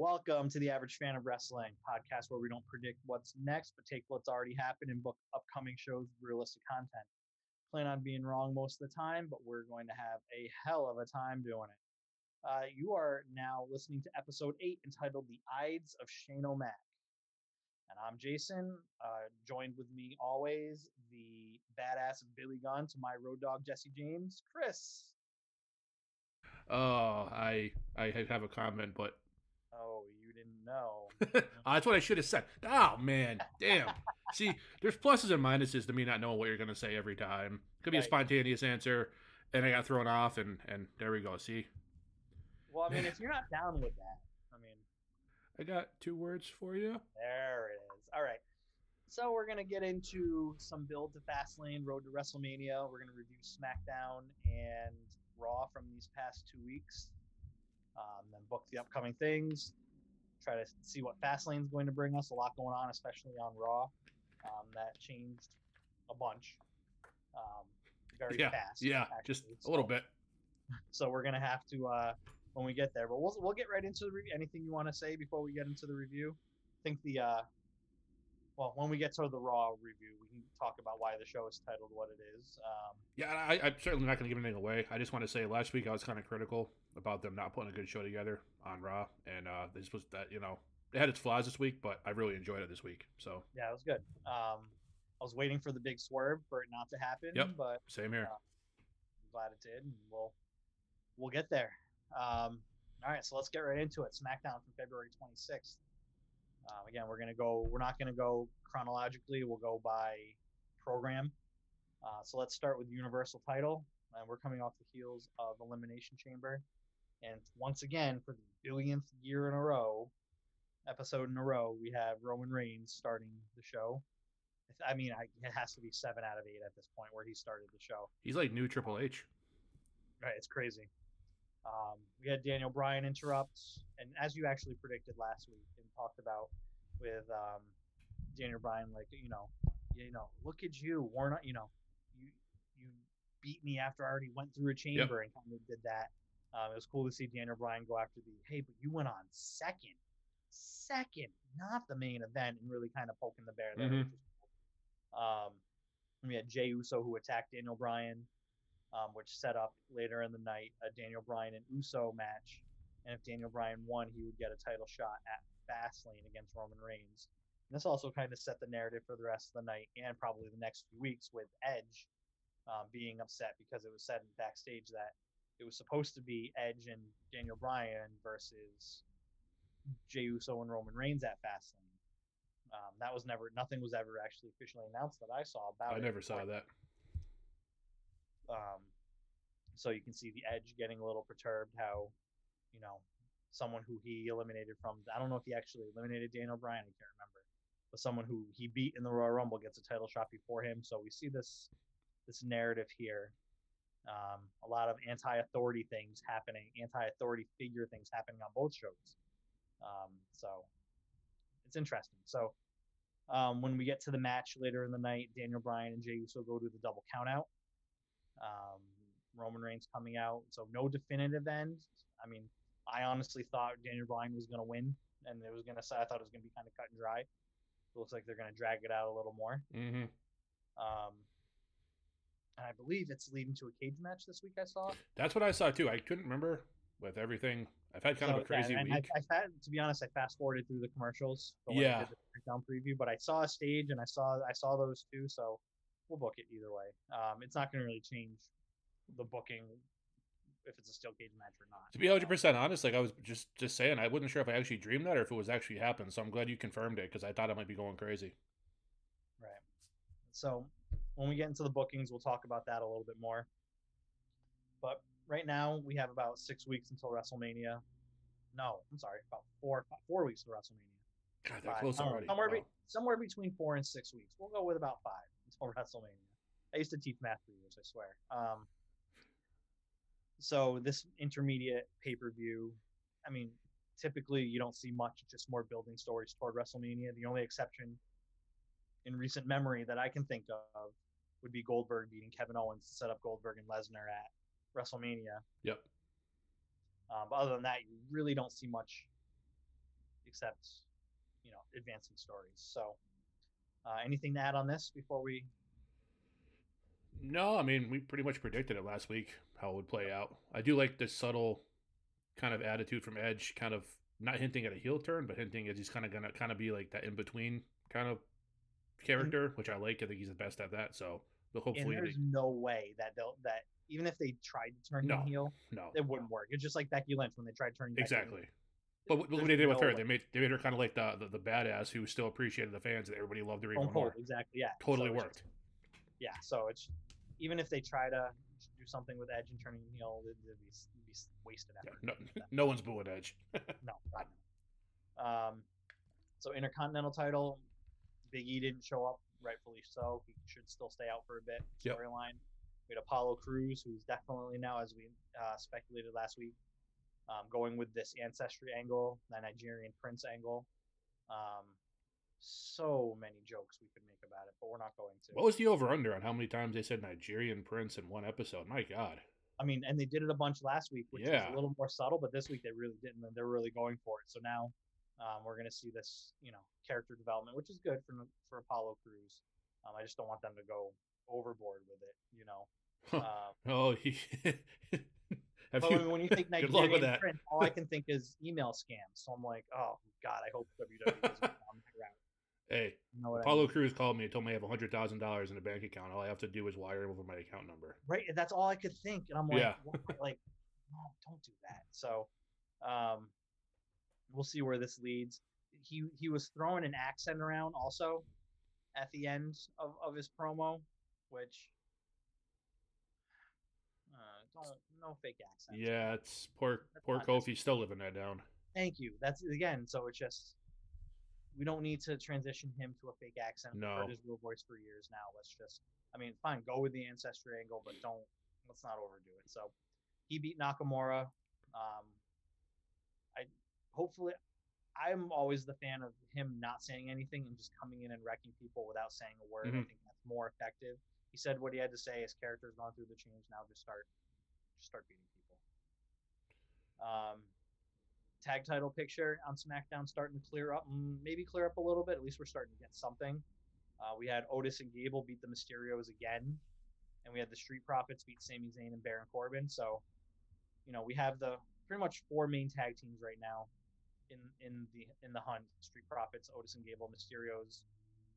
Welcome to the Average Fan of Wrestling podcast, where we don't predict what's next, but take what's already happened and book upcoming shows with realistic content. Plan on being wrong most of the time, but we're going to have a hell of a time doing it. Uh, you are now listening to episode eight entitled The Ides of Shane O'Mac. And I'm Jason, uh, joined with me always, the badass Billy Gunn to my road dog Jesse James, Chris. Oh, I I have a comment, but know. that's what I should have said. Oh man, damn. See, there's pluses and minuses to me not knowing what you're gonna say every time. Could be a spontaneous answer, and I got thrown off, and and there we go. See, well, I mean, if you're not down with that, I mean, I got two words for you. There it is. All right. So we're gonna get into some build to Fastlane, Road to WrestleMania. We're gonna review SmackDown and Raw from these past two weeks. Um, then book the upcoming things. Try to see what Fastlane's going to bring us. A lot going on, especially on Raw. Um, that changed a bunch. Um, very yeah, fast. yeah, just actually. a little bit. So we're gonna have to uh, when we get there. But we'll we'll get right into the review. Anything you want to say before we get into the review? I think the uh, well, when we get to the Raw review, we can talk about why the show is titled what it is. Um, Yeah, I, I'm certainly not going to give anything away. I just want to say last week I was kind of critical about them not putting a good show together on Raw, and uh, this was that you know it had its flaws this week, but I really enjoyed it this week. So yeah, it was good. Um, I was waiting for the big swerve for it not to happen, Yep. but same here. I'm glad it did, and we'll we'll get there. Um, all right, so let's get right into it. SmackDown from February 26th. Um, again, we're gonna go. We're not gonna go chronologically. We'll go by program. Uh, so let's start with Universal title, and we're coming off the heels of Elimination Chamber, and once again for the billionth year in a row, episode in a row, we have Roman Reigns starting the show. I mean, I, it has to be seven out of eight at this point where he started the show. He's like new Triple H. Right, it's crazy. Um, we had Daniel Bryan interrupt, and as you actually predicted last week and talked about with um, Daniel Bryan, like you know, you know, look at you, Warren, you know, you you beat me after I already went through a chamber and kind of did that. Um, it was cool to see Daniel Bryan go after the hey, but you went on second, second, not the main event, and really kind of poking the bear there. Mhm. cool. Um, we had Jey Uso who attacked Daniel Bryan um, which set up later in the night a Daniel Bryan and Uso match. And if Daniel Bryan won, he would get a title shot at Fastlane against Roman Reigns. And this also kind of set the narrative for the rest of the night and probably the next few weeks with Edge um, being upset because it was said backstage that it was supposed to be Edge and Daniel Bryan versus Jey Uso and Roman Reigns at Fastlane. Um, that was never, nothing was ever actually officially announced that I saw about I it. never saw that. um, so you can see the edge getting a little perturbed how you know someone who he eliminated from i don't know if he actually eliminated daniel bryan i can't remember but someone who he beat in the royal rumble gets a title shot before him so we see this this narrative here um, a lot of anti-authority things happening anti-authority figure things happening on both shows um, so it's interesting so um, when we get to the match later in the night daniel bryan and jey uso go to the double count out um, Roman Reigns coming out. So no definitive end. I mean, I honestly thought Daniel Bryan was going to win, and it was going to. I thought it was going to be kind of cut and dry. It looks like they're going to drag it out a little more. hmm Um, and I believe it's leading to a cage match this week. I saw. That's what I saw too. I couldn't remember with everything. I've had kind of a So, yeah, crazy I, week. I, fa- to be honest, I fast forwarded through the commercials. for when I Yeah. the preview, but I saw a stage and I saw I saw those two, so we'll book it either way. Um, it's not going to really change the booking if it's a steel cage match or not. to be 100 percent honest, like I was just just saying, I wasn't sure if I actually dreamed that or if it was actually happened. So I'm glad you confirmed it because I thought I might be going crazy. Right. So when we get into the bookings, we'll talk about that a little bit more. But right now we have about six weeks until WrestleMania. No, I'm sorry, about four four weeks to WrestleMania. God, they're Five. close I already. Somewhere, be, somewhere between four and six weeks. We'll go with about five until WrestleMania. I used to teach math for years, I swear. Um, so this intermediate pay per view, I mean, typically you don't see much, just more building stories toward WrestleMania. The only exception in recent memory that I can think of would be Goldberg beating Kevin Owens to set up Goldberg and Lesnar at WrestleMania. Yep. Um, but other than that, you really don't see much except you know advancing stories. So, uh, anything to add on this before we? No, I mean we pretty much predicted it last week how it would play out. I do like this subtle kind of attitude from Edge, kind of not hinting at a heel turn, but hinting at he's kind of gonna kind of be like that in between kind of character, which I like. I think he's the best at that. So And hopefully, there's they, no way that they'll that even if they tried to turn No. him heel, no, it wouldn't work. It's just like Becky Lynch when they tried turning exactly. Lynch. But look what they did with her. way. They made they made her kind of like the, the the badass who still appreciated the fans and everybody loved her even Stone Cold, more. exactly. Yeah, Totally So worked. just- yeah, so it's even if they try to do something with Edge and turning heel, it'd, it'd be, it'd be wasted Yeah, no, no one's booing Edge. No, God, no. Um, so Intercontinental title, Big E didn't show up, rightfully so. He should still stay out for a bit. Yep. Storyline. We had Apollo Crews, who's definitely now, as we uh, speculated last week, um, going with this ancestry angle, the Nigerian prince angle. Um, so many jokes we could make about it, but we're not going to. What was the over under on how many times they said Nigerian prince in one episode? My God. I mean, and they did it a bunch last week, which Yeah. was a little more subtle, but this week they really didn't, and they're really going for it. So now um, we're going to see this, you know, character development, which is good for for Apollo Crews. Um, I just don't want them to go overboard with it, you know. Um, Oh, he. Have you? When you think Good luck with Nigerian that. print, all I can think is email scams. So I'm like, oh God, I hope WWE doesn't that route. Hey, You know what I Apollo mean? Crews called me and told me I have hundred thousand dollars in a bank account. All I have to do is wire over my account number. right and that's all i could think and i'm like Yeah. what- like no don't do that so um we'll see where this leads. He he was throwing an accent around also at the end of, of his promo which uh, don't no fake accent Yeah, it's poor That's poor not Kofi's still living that down. thank you. That's again so it's just we don't need to transition him to a fake accent. We've No. heard his real voice for years now. Let's just i mean fine go with the ancestry angle but don't let's not overdo it. So he beat nakamura um hopefully i'm always the fan of him not saying anything and just coming in and wrecking people without saying a word i Mhm. think that's more effective he said what he had to say his character's gone through the change now just start just start beating people um tag title picture on SmackDown starting to clear up, mm, maybe clear up a little bit. At least we're starting to get something. Uh, we had Otis and Gable beat the Mysterios again, and we had the Street Profits beat Sami Zayn and Baron Corbin. So, you know, we have the pretty much four main tag teams right now in in the in the hunt: Street Profits, Otis and Gable, Mysterios,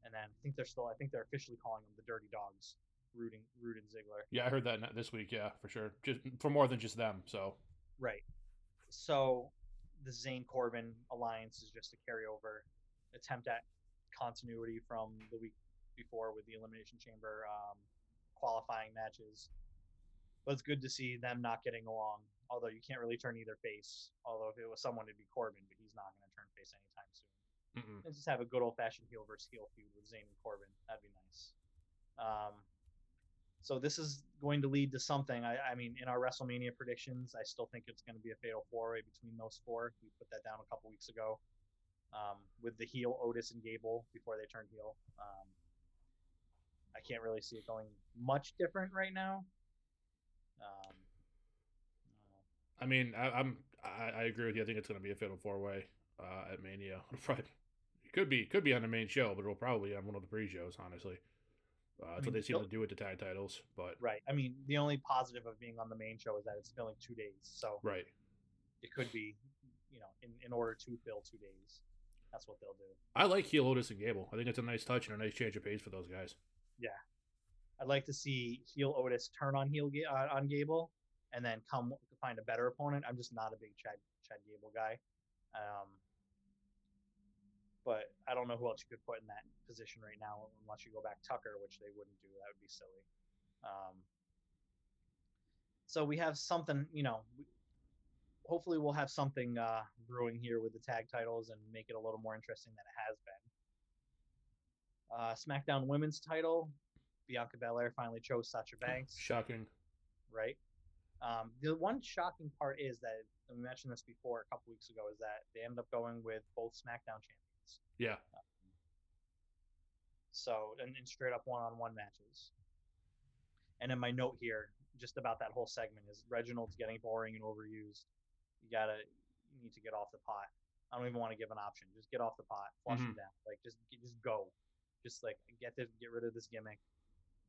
and then I think they're still I think they're officially calling them the Dirty Dogs, and Roode and Ziggler. Yeah, I heard that this week. Yeah, for sure. Just for more than just them. So Right. So the Zayn Corbin alliance is just a carryover attempt at continuity from the week before with the Elimination Chamber um, qualifying matches. But it's good to see them not getting along. Although you can't really turn either face. Although if it was someone, it'd be Corbin, but he's not going to turn face anytime soon. mm-mm. Let's just have a good old fashioned heel versus heel feud with Zayn and Corbin. That'd be nice. Um, so this is going to lead to something. I, I mean, in our WrestleMania predictions, I still think it's going to be a fatal four way between those four. We put that down a couple weeks ago um, with the heel Otis and Gable before they turned heel. Um, I can't really see it going much different right now. Um, I. I mean, I, I'm I, I agree with you. I think it's going to be a fatal four way uh, at Mania on Friday. It could be could be on the main show, but it'll probably be on one of the pre shows. Honestly, uh, that's mean, what they seem to do with the tag titles. But Right. I mean, the only positive of being on the main show is that it's filling two days. So right, it could be, you know, in, in order to fill two days. That's what they'll do. I like heel Otis and Gable. I think it's a nice touch and a nice change of pace for those guys. Yeah, I'd like to see heel Otis turn on heel Ga- uh, on Gable, and then come find a better opponent. I'm just not a big Chad Chad Gable guy, um, but I don't know who else you could put in that position right now unless you go back Tucker, which they wouldn't do. That would be silly. Um, so we have something, you know. We, hopefully, we'll have something uh, brewing here with the tag titles and make it a little more interesting than it has been. Uh, SmackDown Women's title, Bianca Belair finally chose Sasha Banks, Shocking. right? Um, the one shocking part is that and we mentioned this before a couple weeks ago is that they ended up going with both SmackDown champions. Yeah, So and, and straight up one-on-one matches. And then my note here, just about that whole segment, is Reginald's getting boring and overused. You gotta, you need to get off the pot. I don't even want to give an option. Just get off the pot, flush him Mhm. down. Like just just go. Just like get this, get rid of this gimmick,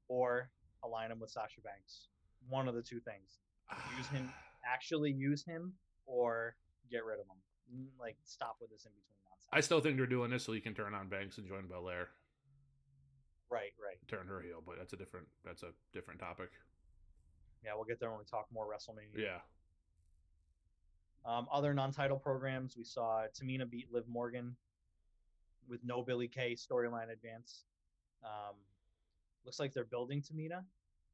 or align him with Sasha Banks. One of the two things. Use him, actually use him, or get rid of him. Mm, Like stop with this in between nonsense. I still think they're doing this so you can turn on Banks and join Belair, right, right. turn her heel, but that's a different that's a different topic. Yeah, we'll get there when we talk more WrestleMania. Yeah. Um, other non-title programs, we saw Tamina beat Liv Morgan with no Billie Kay storyline advance. Um, looks like they're building Tamina.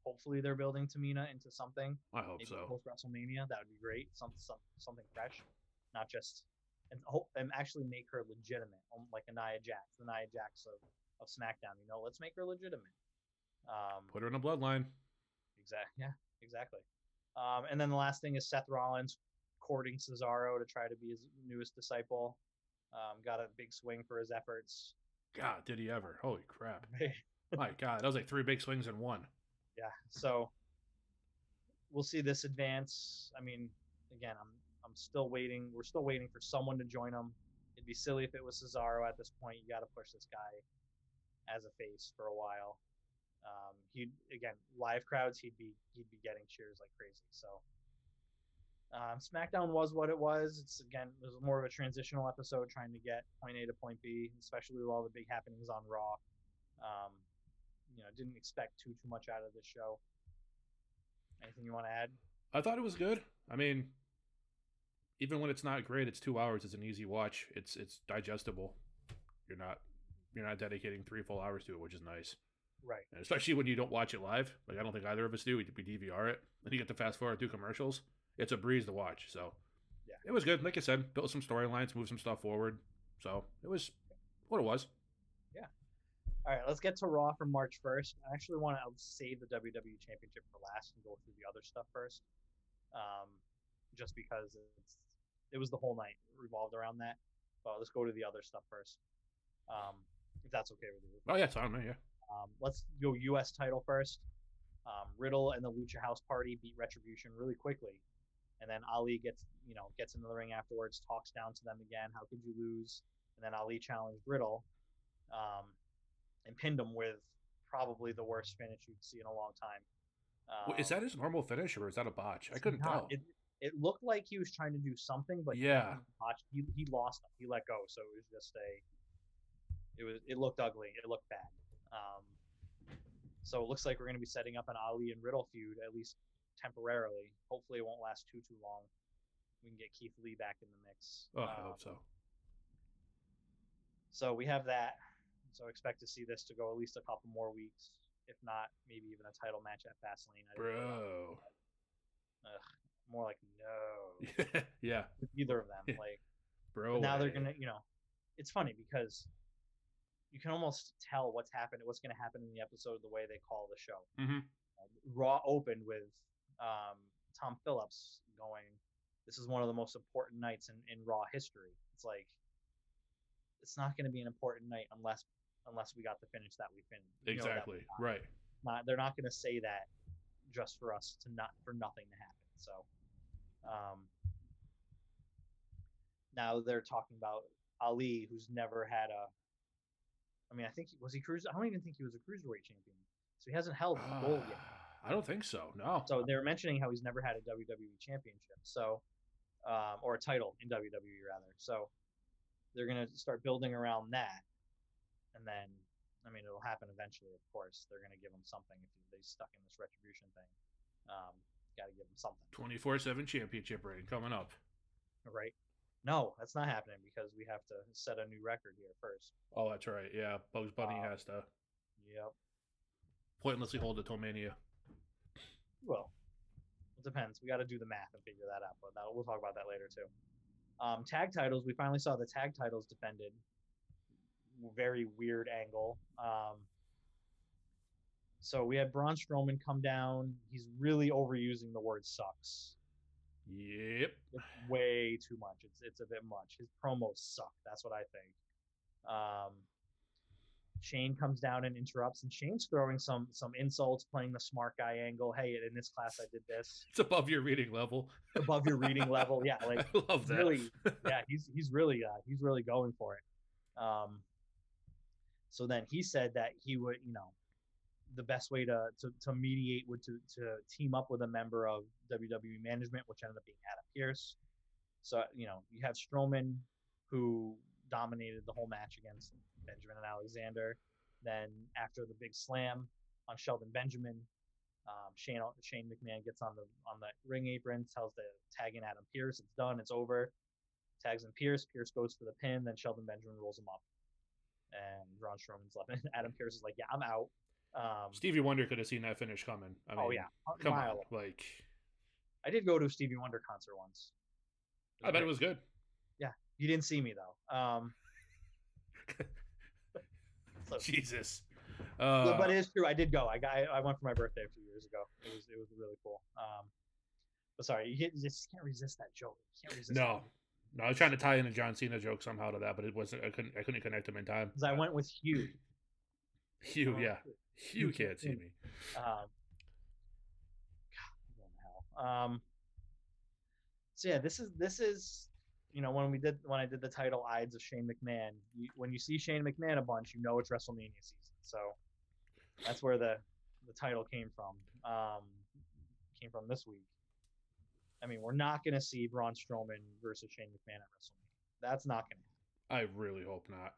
Hopefully, they're building Tamina into something. I hope Maybe so. post WrestleMania, that would be great. Some, some something fresh, not just and hope and actually make her legitimate, um, like a Nia Jax, the Nia Jax of, of SmackDown. You know, let's make her legitimate. Um, Put her in a bloodline. Exactly. Yeah, exactly. Um, and then the last thing is Seth Rollins courting Cesaro to try to be his newest disciple. Um, got a big swing for his efforts. God, did he ever? Holy crap. My God, that was like three big swings in one. Yeah. So we'll see this advance. I mean, again, I'm I'm still waiting. We're still waiting for someone to join them. It'd be silly if it was Cesaro at this point. You got to push this guy as a face for a while. Um, he again live crowds. He'd be he'd be getting cheers like crazy. So um, SmackDown was what it was. It's again it was more of a transitional episode trying to get point A to point B, especially with all the big happenings on Raw. Um, you know, didn't expect too too much out of this show. Anything you want to add? I thought it was good. I mean, even when it's not great, it's two hours. It's an easy watch. It's it's digestible. You're not you're not dedicating three full hours to it, which is nice. Right. And especially when you don't watch it live. Like I don't think either of us do. We, we DVR it, then you get to fast forward through commercials. It's a breeze to watch. So Yeah. it was good. Like I said, built some storylines, moved some stuff forward. So it was what it was. All right, let's get to Raw from March 1st. I actually want to save the WWE Championship for last and go through the other stuff first, um, just because it's it was the whole night revolved around that. But let's go to the other stuff first, um, if that's okay with you. Oh yeah, it's on me. Yeah. Um, let's go U.S. title first. Um, Riddle and the Lucha House Party beat Retribution really quickly, and then Ali gets you know gets into the ring afterwards, talks down to them again. How could you lose? And then Ali challenged Riddle, um, and pinned him with probably the worst finish you'd see in a long time. Um, is that his normal finish or is that a botch? I couldn't not. tell. It, it looked like he was trying to do something, but Yeah. didn't he he lost. He let go, so it was just a. It was. It looked ugly. It looked bad. Um, so it looks like we're going to be setting up an Ali and Riddle feud at least temporarily. Hopefully, it won't last too too long. We can get Keith Lee back in the mix. oh, I Um, hope so. so we have that. So expect to see this to go at least a couple more weeks, if not maybe even a title match at Fastlane. I Bro. Ugh, more like no. yeah. either of them. Like Bro. now they're gonna, you know, it's funny because you can almost tell what's happened, what's gonna happen in the episode, the way they call the show. Mhm. Um, Raw opened with um, Tom Phillips going, "This is one of the most important nights in, in Raw history." It's like it's not going to be an important night unless unless we got the finish that we finished. know that Exactly. Right. Not they're not going to say that just for us to not for nothing to happen. So um, now they're talking about Ali, who's never had a. I mean, I think he, was he cruise. I don't even think he was a cruiserweight champion, so he hasn't held the gold yet. I don't think so. No. So they're mentioning how he's never had a WWE championship, so um, or a title in WWE rather. So they're gonna start building around that, and then I mean it'll happen eventually. Of course, they're gonna give him something if they stuck in this retribution thing. Um, Got to give him something, 24 7 championship reign coming up. right? No, that's not happening because we have to set a new record here first. Oh, that's right. Yeah. Bugs Bunny Uh, has to Yep. pointlessly hold the Tomania. Well, it depends. We got to do the math and figure that out, but that, we'll talk about that later too. Um, tag titles. We finally saw the tag titles defended. Very weird angle. Um, so we had Braun Strowman come down. He's really overusing the word "sucks." Yep. It's way too much. It's it's a bit much. His promos suck. That's what I think. Um, Shane comes down and interrupts, and Shane's throwing some some insults, playing the smart guy angle. Hey, in this class I did this It's above your reading level. above your reading level. Yeah, like I love that. really, yeah, he's he's really uh, he's really going for it. Um, so then he said that he would, you know, the best way to to, to mediate would to to team up with a member of WWE management, which ended up being Adam Pearce. So you know, you have Strowman, who dominated the whole match against Benjamin and Alexander. Then after the big slam on Shelton Benjamin, um, Shane Shane McMahon gets on the on the ring apron, tells the tag in Adam Pearce, it's done, it's over. Tags in Pearce, Pearce goes for the pin, then Shelton Benjamin rolls him up, and Braun Strowman's left. And Adam Pearce is like, "Yeah, I'm out." Um, Stevie Wonder could have seen that finish coming. I mean, oh yeah, come on, away. like I did go to a Stevie Wonder concert once. I bet it was good. Yeah, you didn't see me though. Um, so, Jesus. but- Uh, but it is true. I did go. I got. I went for my birthday a few years ago. It was. It was really cool. Um, but sorry, you just can't resist that joke. You can't resist. no, no, I was trying to tie in a John Cena joke somehow to that, but it wasn't. I couldn't. I couldn't connect them in time. Because I went with Hugh. Hugh, Uh, yeah, Hugh Hugh can't see me. Um, God, I'm going hell. Um, so yeah, this is this is you know when we did when I did the title Ides of Shane McMahon. You, when you see Shane McMahon a bunch, you know it's WrestleMania season. So that's where the the title came from. Um, came from this week. I mean, we're not going to see Braun Strowman versus Shane McMahon at WrestleMania. That's not going to happen. I really hope not.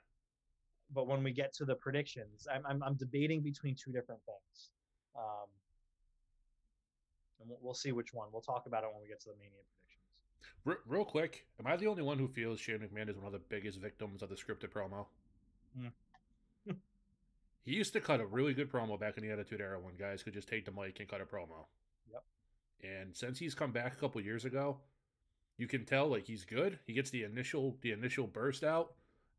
but when we get to the predictions, I'm I'm, I'm debating between two different things. Um, and we'll, we'll see which one. We'll talk about it when we get to the Mania predictions. R- real quick, am I the only one who feels Shane McMahon is one of the biggest victims of the scripted promo? Hmm. he used to cut a really good promo back in the Attitude Era when guys could just take the mic and cut a promo. And since he's come back a couple years ago, you can tell like he's good. He gets the initial the initial burst out,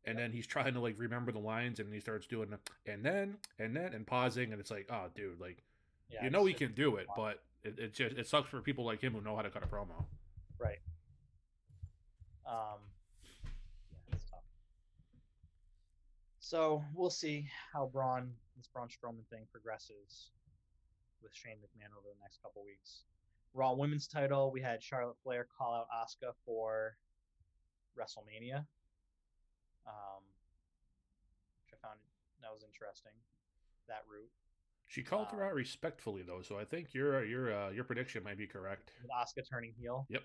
and then he's trying to like remember the lines, and he starts doing the, and then and then and pausing, and it's like, oh, dude, like Yeah, you know he can do it, but it, it just it sucks for people like him who know how to cut a promo. right. Um, yeah, it's tough. So we'll see how Braun this Braun Strowman thing progresses with Shane McMahon over the next couple weeks. Raw Women's Title, we had Charlotte Flair call out Asuka for WrestleMania, um, which I found that was interesting. That route She called her Uh, out respectfully though, so I think your your uh, your prediction might be correct. with Asuka turning heel. Yep.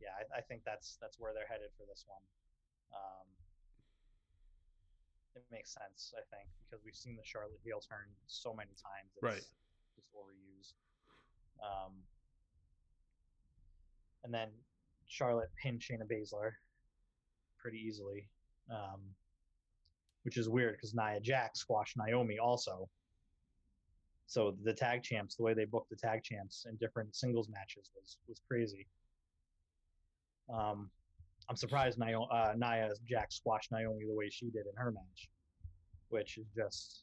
Yeah, I, I think that's that's where they're headed for this one. Um, it makes sense, I think, because we've seen the Charlotte heel turn so many times. It's Right. Just overused. Um, and then Charlotte pinned Shayna Baszler pretty easily, um, which is weird because Nia Jax squashed Naomi also. So the tag champs, the way they booked the tag champs in different singles matches was was crazy. Um, I'm surprised Nio- uh, Nia Jax squashed Naomi the way she did in her match, which is just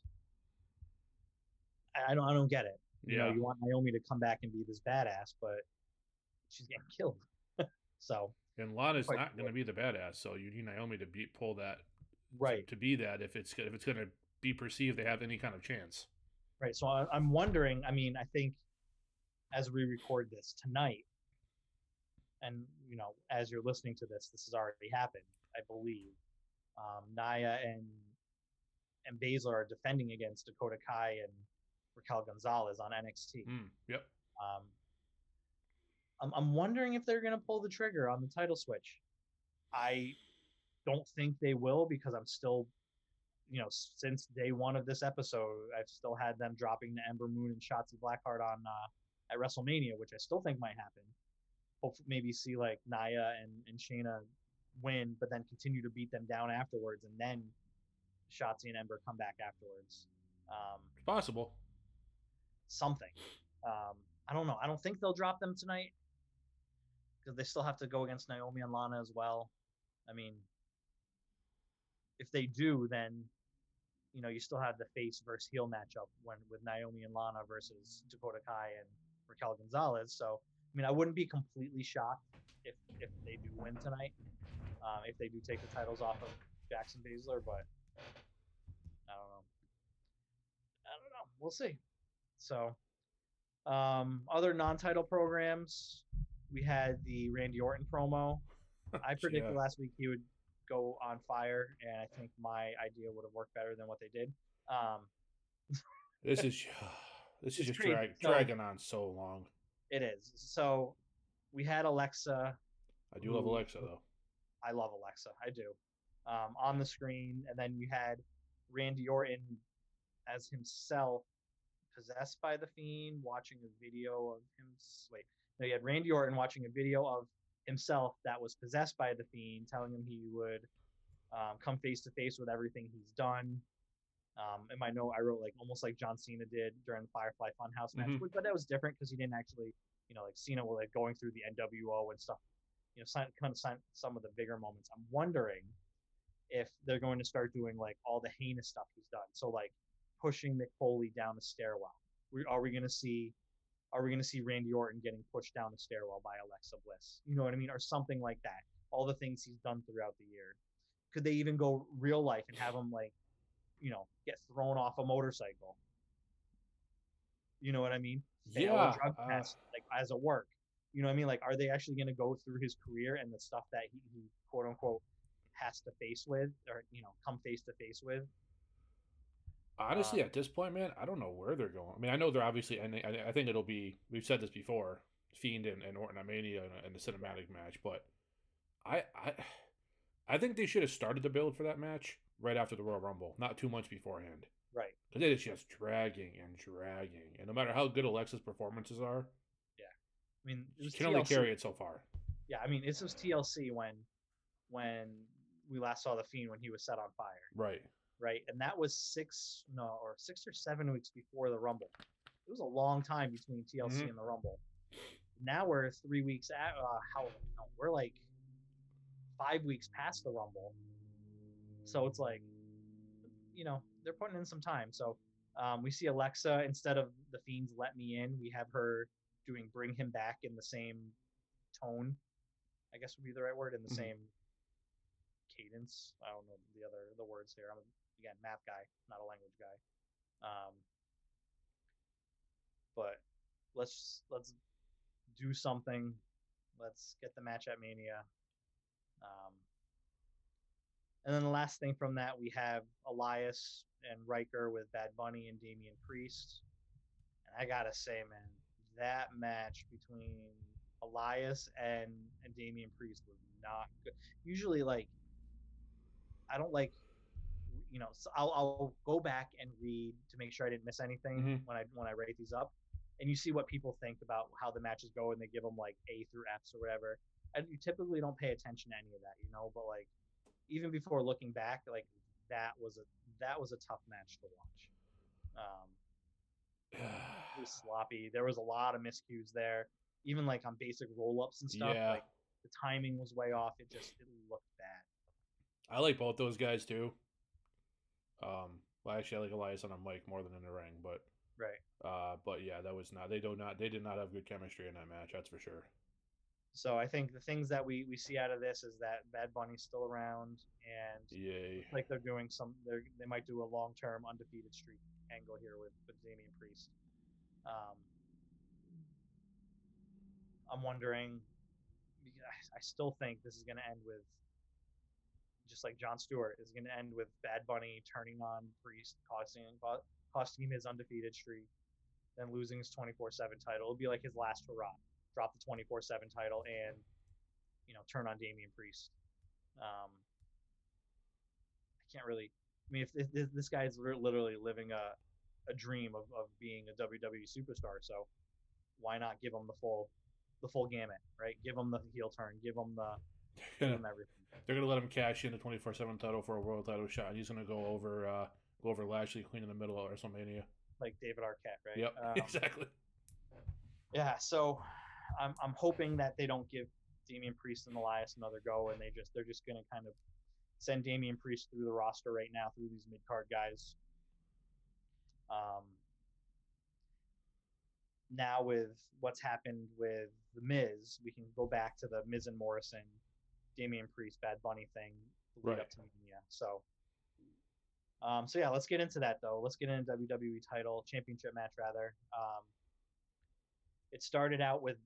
I I don't I don't get it. You know, you want Naomi to come back and be this badass, but she's getting killed. so And Lana's not going to be the badass, so you need Naomi to be pull that right, to be that if it's if it's going to be perceived they have any kind of chance. right. So I, I'm wondering. I mean, I think as we record this tonight, and you know, as you're listening to this, this has already happened. I believe um, Nia and and Baszler are defending against Dakota Kai and Raquel Gonzalez on NXT. Mm, yep. Um, I'm, I'm wondering if they're going to pull the trigger on the title switch. I don't think they will because I'm still, you know, since day one of this episode, I've still had them dropping the Ember Moon and Shotzi Blackheart on uh, at WrestleMania, which I still think might happen. Hopefully, maybe see like Nia and, and Shayna win, but then continue to beat them down afterwards, and then Shotzi and Ember come back afterwards. Um, It's possible. something. Um, I don't know. I don't think they'll drop them tonight because they still have to go against Naomi and Lana as well. I mean, if they do, then you know you still have the face versus heel matchup when with Naomi and Lana versus Dakota Kai and Raquel Gonzalez. So I mean, I wouldn't be completely shocked if if they do win tonight. Um, if they do take the titles off of Jackson Baszler, but I don't know. I don't know. We'll see. So, um, other non-title programs, we had the Randy Orton promo. I predicted Yeah. last week he would go on fire, and I think my idea would have worked better than what they did. Um, This is this is just drag, So- dragging on so long. it is. So, we had Alexa. I do love Alexa though. I love Alexa. I do. Um, on the screen, and then you had Randy Orton as himself, possessed by the fiend, watching a video of him. Wait, no, you had Randy Orton watching a video of himself that was possessed by the fiend, telling him he would um, come face to face with everything he's done. Um, in my note, I wrote like almost like John Cena did during the Firefly Funhouse match, Mhm. but- that was different because he didn't actually, you know, like Cena was like going through the NWO and stuff you know, some, kind of some, some of the bigger moments. I'm wondering if they're going to start doing like all the heinous stuff he's done. So like pushing Mick Foley down the stairwell. We, are we going to see? Are we going to see Randy Orton getting pushed down the stairwell by Alexa Bliss? You know what I mean, or something like that. All the things he's done throughout the year. Could they even go real life and have him like, you know, get thrown off a motorcycle? You know what I mean? Yeah, drug uh, test like as a work. You know what I mean? Like, are they actually going to go through his career and the stuff that he, he quote unquote has to face with, or you know, come face to face with? Honestly, um, at this point, man, I don't know where they're going. I mean, I know they're obviously, and I, I think it'll be. We've said this before, Fiend and, and Orton at Mania and, the cinematic match, but I, I, I think they should have started the build for that match right after the Royal Rumble, not two months beforehand. Right. Because it is just dragging and dragging, and no matter how good Alexa's performances are, yeah, I mean, it was can only carry it so far. Yeah, I mean, this was TLC when when we last saw the Fiend when he was set on fire, Right. Right? And that was six no or six or seven weeks before the Rumble. It was a long time between TLC Mhm. and the Rumble. Now we're three weeks at uh, how no, we're like five weeks past the Rumble. So it's like, you know, they're putting in some time. So um, we see Alexa instead of the Fiends let me in, we have her doing bring him back in the same tone. I guess would be the right word in the Mhm. same cadence. I don't know the other the words here. I'm again map guy, not a language guy. Um, but let's let's do something. Let's get the match at Mania. Um, and then the last thing from that, we have Elias and Ryker with Bad Bunny and Damian Priest. And I gotta say, man, that match between Elias and and Damian Priest was not good. Usually, like, I don't like, you know, so I'll I'll go back and read to make sure I didn't miss anything Mhm. when I when I rate these up, and you see what people think about how the matches go, and they give them like A through Fs or whatever. And you typically don't pay attention to any of that, you know. But like, even before looking back, like that was a that was a tough match to watch. Um, it was sloppy. There was a lot of miscues there. Even like on basic roll ups and stuff, Yeah. like the timing was way off. It just it looked bad. I like both those guys too. Um, well, actually, I like Elias on a mic more than in the ring, but Right. uh, but yeah, that was not. They do not. They did not have good chemistry in that match. That's for sure. So I think the things that we we see out of this is that Bad Bunny's still around, and Yay. like they're doing some. They they might do a long term undefeated streak angle here with with Damian Priest. Um, I'm wondering. I still think this is going to end with, just like Jon Stewart is going to end with Bad Bunny turning on Priest, costing costing him his undefeated streak, then losing his 24/7 title. It'll be like his last hurrah. Drop the 24/7 title and, you know, turn on Damian Priest. Um, I can't really. I mean, if this, this, this guy's literally living a, a dream of, of being a WWE superstar, so why not give him the full, the full gamut, right? Give him the heel turn, give him the, give him everything. They're gonna let him cash in the twenty four seven title for a world title shot. and He's gonna go over uh, go over Lashley clean in the middle of WrestleMania. like David Arquette, right? Yep, Um, exactly. yeah, so I'm I'm hoping that they don't give Damian Priest and Elias another go, and they just they're just gonna kind of send Damian Priest through the roster right now through these mid card guys. Um, now with what's happened with the Miz, we can go back to the Miz and Morrison, Damian Priest, Bad Bunny thing lead Right. up to Mania. So Um, so yeah, let's get into that though. Let's get into WWE title championship match rather. Um, it started out with,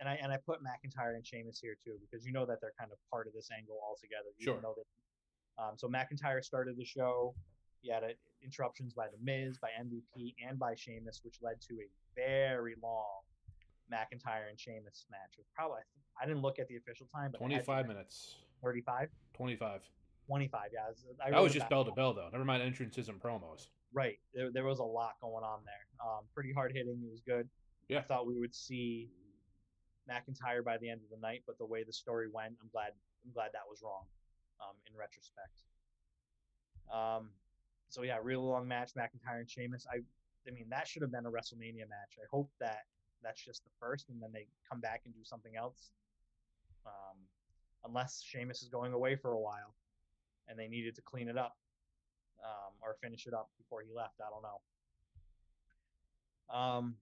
and I and I put McIntyre and Sheamus here too because you know that they're kind of part of this angle altogether. You Sure. Know that. Um, so McIntyre started the show. He had uh interruptions by The Miz, by MVP, and by Sheamus, which led to a very long McIntyre and Sheamus match. It was probably I didn't look at the official time, but it had to 25 minutes. 35, 25. 25. Yeah, it was- I That was just bell to bell, though. Never mind entrances and promos. Right. There, there was a lot going on there. Um, pretty hard hitting. It was good. Yeah. I thought we would see McIntyre by the end of the night, but the way the story went, I'm glad. I'm glad that was wrong. Um, in retrospect. Um, so yeah, real long match, McIntyre and Sheamus. I, I mean, that should have been a WrestleMania match. I hope that that's just the first, and then they come back and do something else. Um, unless Sheamus is going away for a while, and they needed to clean it up um, or finish it up before he left. I don't know. Um,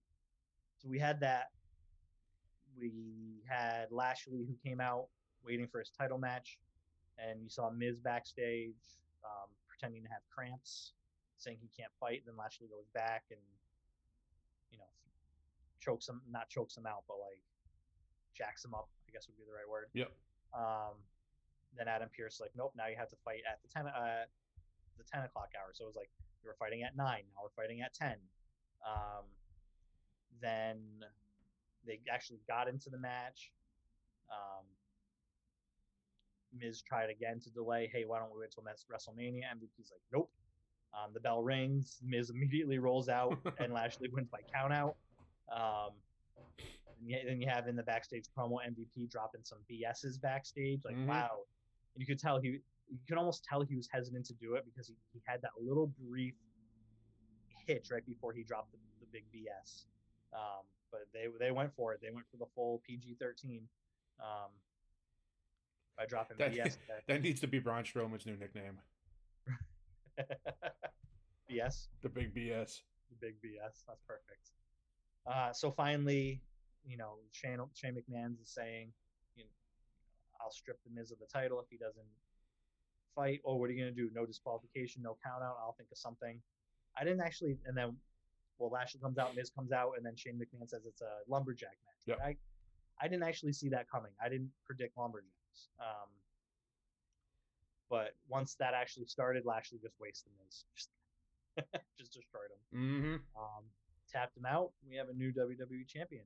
so we had that. We had Lashley who came out waiting for his title match, and you saw Miz backstage um, pretending to have cramps, saying he can't fight. Then Lashley goes back and chokes him, not chokes him out, but like jacks him up. I guess would be the right word. Yep. Um, then Adam Pearce like, nope, now you have to fight at the ten uh, the ten o'clock hour. So it was like we were fighting at nine, now we're fighting at ten. Um, then they actually got into the match. Um, Miz tried again to delay. Hey, why don't we wait till WrestleMania? MVP's like, nope. Um, the bell rings. Miz immediately rolls out, and Lashley wins by countout. Um, and then you have in the backstage promo MVP dropping some BSs backstage. Like, Mhm. wow. And you could tell he, you could almost tell he was hesitant to do it because he, he had that little brief hitch right before he dropped the, the big BS. Um, but they they went for it. They went for the full PG thirteen. Um, by dropping That- BS. That needs to be Braun Strowman's new nickname. BS. The big BS. the big BS. That's perfect. Uh, so finally, you know, Shane Shane McMahon's is saying, you know, I'll strip the Miz of the title if he doesn't fight. Oh, what are you gonna do? No disqualification, no count out. I'll think of something. I didn't actually, and then, well, Lashley comes out, Miz comes out, and then Shane McMahon says it's a lumberjack match. Yep. I, I didn't actually see that coming. I didn't predict lumberjacks. Um, but once that actually started, Lashley just wasted Miz, just, just destroyed him Mm-hmm. um, tapped him out. We have a new WWE champion.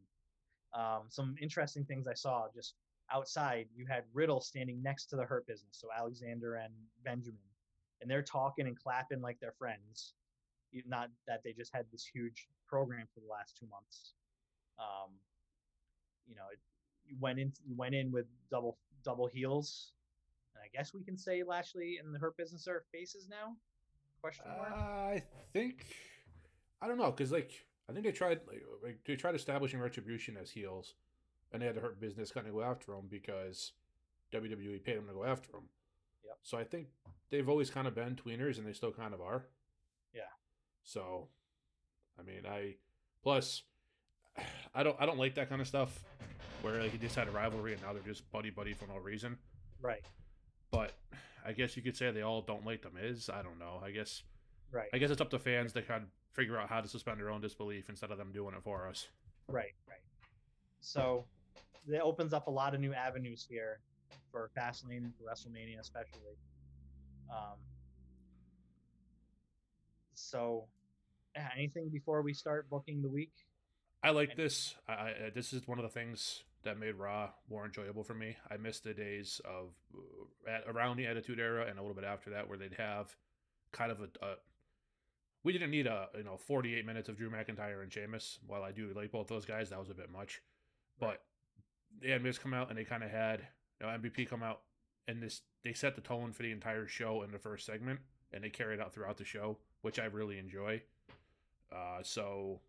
Um, some interesting things I saw just outside. You had Riddle standing next to the Hurt Business, so Alexander and Benjamin, and they're talking and clapping like they're friends. Not that they just had this huge program for the last two months. Um, you know, it, you went in. You went in with double double heels, and I guess we can say Lashley and the Hurt Business are faces now. Question mark. I think I don't know because like I think they tried like, they tried establishing retribution as heels, and they had to hurt business kind of go after them because WWE paid them to go after them. Yep. So I think they've always kind of been tweeners, and they still kind of are. Yeah. So, I mean, I plus I don't I don't like that kind of stuff where like you just had a rivalry and now they're just buddy buddy for no reason. right. But I guess you could say they all don't like them. Is I don't know. I guess Right. I guess it's up to fans to kind of figure out how to suspend their own disbelief instead of them doing it for us. Right, right. So it opens up a lot of new avenues here for Fastlane and for WrestleMania, especially. Um, so, anything before we start booking the week? I like this. I, I this is one of the things that made Raw more enjoyable for me. I missed the days of uh, at, around the Attitude Era and a little bit after that, where they'd have kind of a. a we didn't need a you know 48 minutes of Drew McIntyre and Sheamus. While I do like both those guys, that was a bit much. But they had Miz come out and they kind of had you know, MVP come out and this they set the tone for the entire show in the first segment and they carried it out throughout the show, which I really enjoy. Uh, so,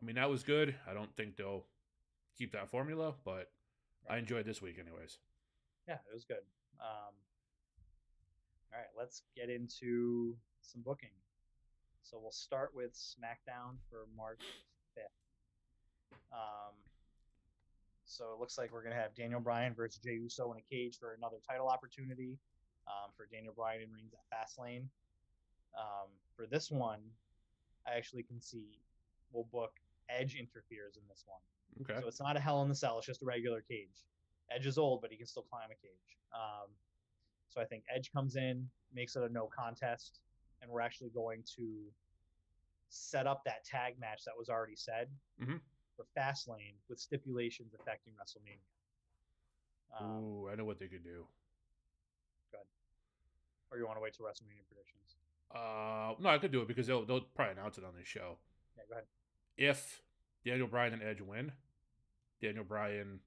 I mean that was good. I don't think they'll keep that formula, but I enjoyed this week anyways. Yeah, it was good. Um, all right, let's get into some booking. So we'll start with SmackDown for March 5th. Um, so it looks like we're going to have Daniel Bryan versus Jey Uso in a cage for another title opportunity um, for Daniel Bryan and Reigns at Fastlane. Um, for this one, I actually can see we'll book Edge interferes in this one. Okay. So it's not a Hell in the Cell; it's just a regular cage. Edge is old, but he can still climb a cage. Um, so I think Edge comes in, makes it a no contest, and we're actually going to set up that tag match that was already said Mhm. for Fastlane with stipulations affecting WrestleMania. Um, Ooh, I know what they could do. Good. Or you want to wait till WrestleMania predictions? Uh, no, I could do it because they'll they'll probably announce it on this show. Yeah, go ahead. If Daniel Bryan and Edge win, Daniel Bryan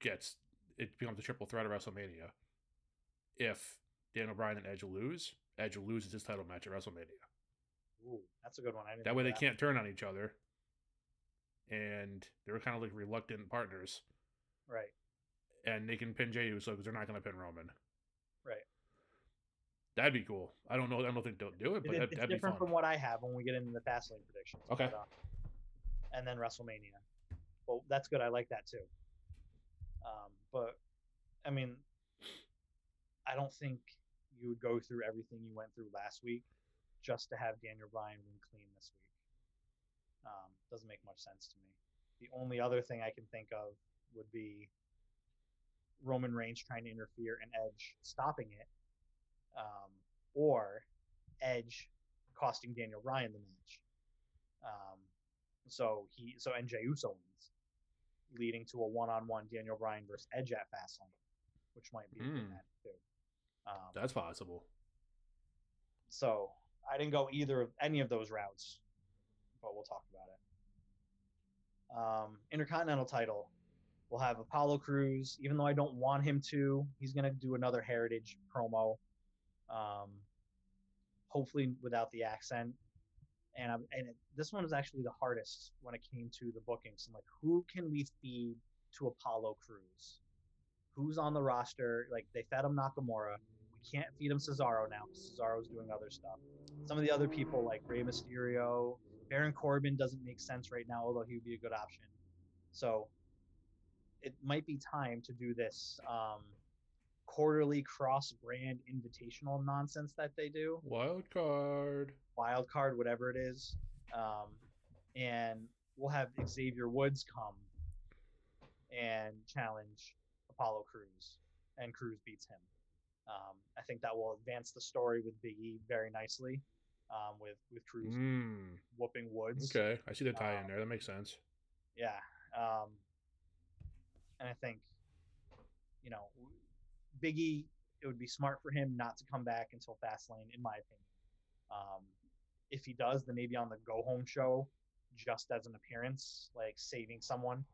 gets it becomes a triple threat at WrestleMania. If Daniel Bryan and Edge lose, Edge loses his title match at WrestleMania. Ooh, that's a good one. That way they can't turn on each other, and they're kind of like reluctant partners, Right, and they can pin Jey Uso because they're not going to pin Roman. right. That'd be cool. I don't know. I don't think they'll do it, but it- that, it's that'd be different from what I have when we get into the Fastlane predictions. Okay. but, uh, and then WrestleMania. Well, that's good. I like that too. Um, but I mean, I don't think you would go through everything you went through last week just to have Daniel Bryan win clean this week. Um, doesn't make much sense to me. The only other thing I can think of would be Roman Reigns trying to interfere and Edge stopping it, um, or Edge costing Daniel Bryan the match. Um, so he so and Jey Uso wins, leading to a one-on-one Daniel Bryan versus Edge at Fastlane, which might be a good Hmm. match too. Um, That's possible. so I didn't go either of any of those routes, but we'll talk about it. Um, Intercontinental title, we'll have Apollo Crews. Even though I don't want him to, he's gonna do another Heritage promo. Um, hopefully without the accent. And I'm, and it, this one was actually the hardest when it came to the bookings. I'm like, who can we feed to Apollo Crews? Who's on the roster? Like they fed him Nakamura. Can't feed him Cesaro now because Cesaro's doing other stuff. Some of the other people like Rey Mysterio, Baron Corbin doesn't make sense right now, although he would be a good option. So it might be time to do this um, quarterly cross-brand invitational nonsense that they do Wild card. wild card, whatever it is. Um, and we'll have Xavier Woods come and challenge Apollo Crews, and Crews beats him. Um, I think that will advance the story with Big E very nicely, um, with with Crews Mm, whooping Woods. okay, I see the tie in Um, there. That makes sense. Yeah. Um, and I think, you know, Biggie, it would be smart for him not to come back until Fastlane, in my opinion. Um, if he does, then maybe on the go home show, just as an appearance, like saving someone,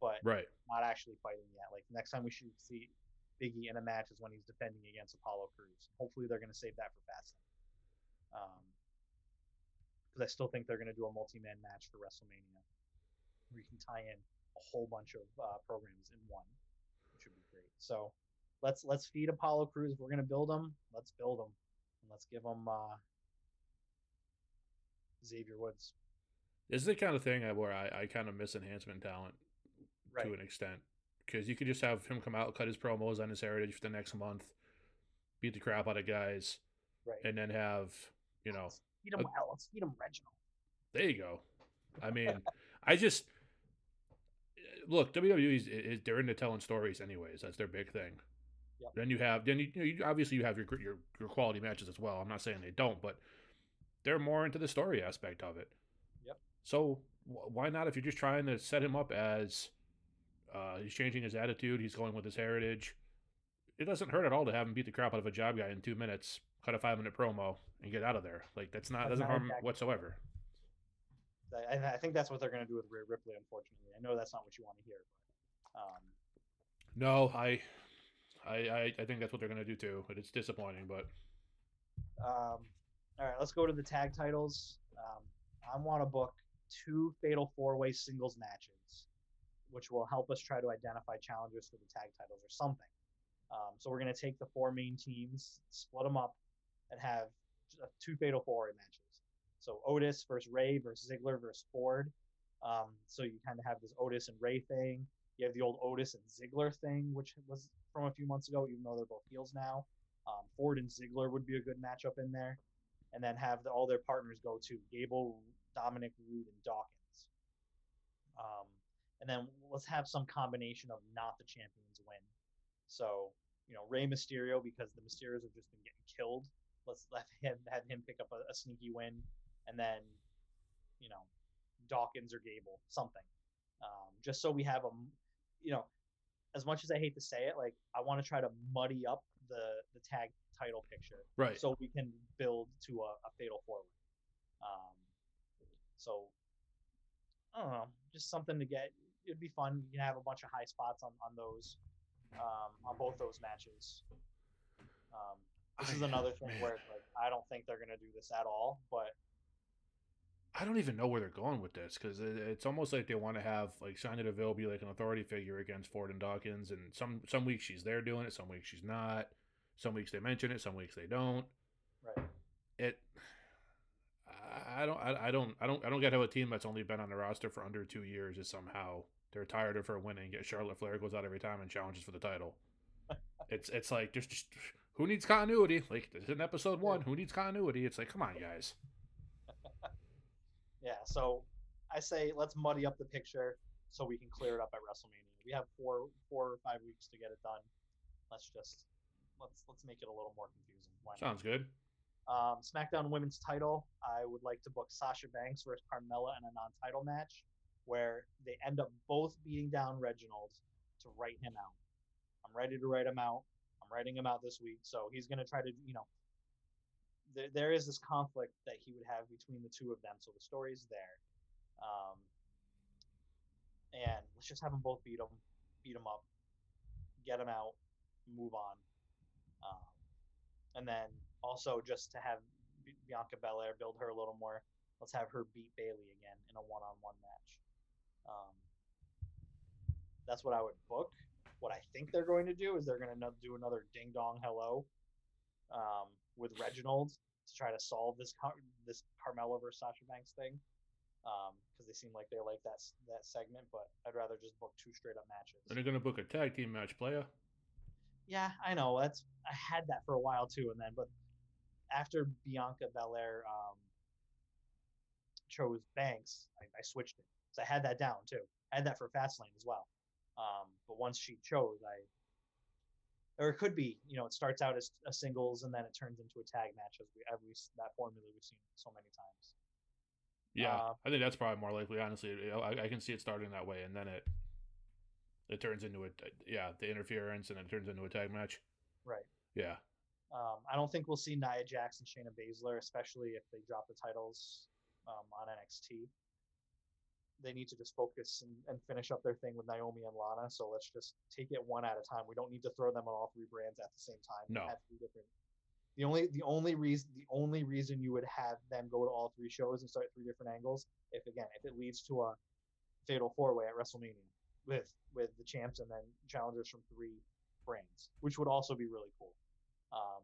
but Right. not actually fighting yet. Like next time we should see Biggie in a match is when he's defending against Apollo Crews. Hopefully they're going to save that for Fastlane. Um, because I still think they're going to do a multi-man match for WrestleMania, where you can tie in a whole bunch of uh, programs in one, which would be great. So let's let's feed Apollo Crews. We're going to build him. Let's build him, and let's give him uh, Xavier Woods. This is the kind of thing I- where I, I kind of miss enhancement talent Right. to an extent because you could just have him come out, cut his promos on his heritage for the next month, beat the crap out of guys, Right. and then have you know Let's feed him. well, let's feed him Reginald. There you go. I mean, I just look WWE is, is they're into telling stories anyways. That's their big thing. Yep. Then you have then you, you, know, you obviously you have your your your quality matches as well. I'm not saying they don't, but they're more into the story aspect of it. Yep. So wh- why not if you're just trying to set him up as uh, he's changing his attitude, he's going with his heritage. It doesn't hurt at all to have him beat the crap out of a job guy in two minutes, cut a five minute promo, and get out of there. Like that's not That's doesn't not harm exactly- whatsoever. I, I think that's what they're going to do with Rhea Ripley. Unfortunately, I know that's not what you want to hear, but um, No, I, I, I, think that's what they're gonna do too. But it's disappointing. But Um, all right, let's go to the tag titles. Um, I want to book two fatal four way singles matches, which will help us try to identify challengers for the tag titles or something. Um, so we're going to take the four main teams, split them up, and have two fatal four way matches. So Otis versus Rey versus Ziggler versus Ford. Um, so you kind of have this Otis and Rey thing. You have the old Otis and Ziggler thing, which was from a few months ago, even though they're both heels now. Um, Ford and Ziggler would be a good matchup in there. and then have the, all their partners go to Gable, Dominic, Roode, and Dawkins. Um, and then let's have some combination of not the champions win. So you know Rey Mysterio because the Mysterios have just been getting killed. Let's let him have him pick up a, a sneaky win, and then you know Dawkins or Gable something, um, just so we have a you know as much as I hate to say it, like I want to try to muddy up the the tag title picture, Right. So we can build to a, a fatal four way. Um, so I don't know, just something to get. It'd be fun. You can have a bunch of high spots on on those, um, on both those matches. Um, this is another thing man. where it's like I don't think they're gonna do this at all, but I don't even know where they're going with this because it, it's almost like they want to have like Sonya Deville be like an authority figure against Ford and Dawkins, and some some weeks she's there doing it, some weeks she's not. Some weeks they mention it, some weeks they don't. right. It. I- I don't. I, I don't. I don't. I don't get how a team that's only been on the roster for under two years is somehow they're tired of her winning. Yet Charlotte Flair goes out every time and challenges for the title. it's it's like just, just who needs continuity? Like this is in episode one. Who needs continuity? It's like come on, guys. Yeah, so I say let's muddy up the picture so we can clear it up at WrestleMania. We have four four or five weeks to get it done. Let's just let's let's make it a little more confusing. Why not? Sounds good. Um, SmackDown Women's Title. I would like to book Sasha Banks versus Carmella in a non-title match where they end up both beating down Reginald to write him out. I'm ready to write him out. I'm writing him out this week, so he's going to try to, you know, there, there is this conflict that he would have between the two of them, so the story's there. Um, and let's just have them both beat him, beat him up, get him out, move on. Um, and then also just to have Bianca Belair build her a little more. Let's have her beat Bayley again in a one-on-one match. Um, that's what I would book. What I think they're going to do is they're going to do another Ding Dong Hello um, with Reginald to try to solve this Car- this Carmella versus Sasha Banks thing because they seem like they like that that segment. But I'd rather just book two straight up matches. And they're gonna book a tag team match, playa. Yeah, I know. That's I had that for a while too, and then but after Bianca Belair um, chose Banks, I, I switched it. I had that down too. I had that for Fastlane as well. Um, but once she chose, I or it could be, you know, it starts out as a singles and then it turns into a tag match as we every that formula we've seen so many times. Yeah, Uh, I think that's probably more likely. Honestly, I, I can see it starting that way, and then it it turns into a yeah the interference, and it turns into a tag match. Right. Yeah, Um, I don't think we'll see Nia Jax and Shayna Baszler, especially if they drop the titles um, on NXT. They need to just focus and, and finish up their thing with Naomi and Lana. So let's just take it one at a time. We don't need to throw them on all three brands at the same time. No. Have three different. The only the only reason the only reason you would have them go to all three shows and start three different angles, if again if it leads to a fatal four way at WrestleMania with with the champs and then challengers from three brands, which would also be really cool. Um,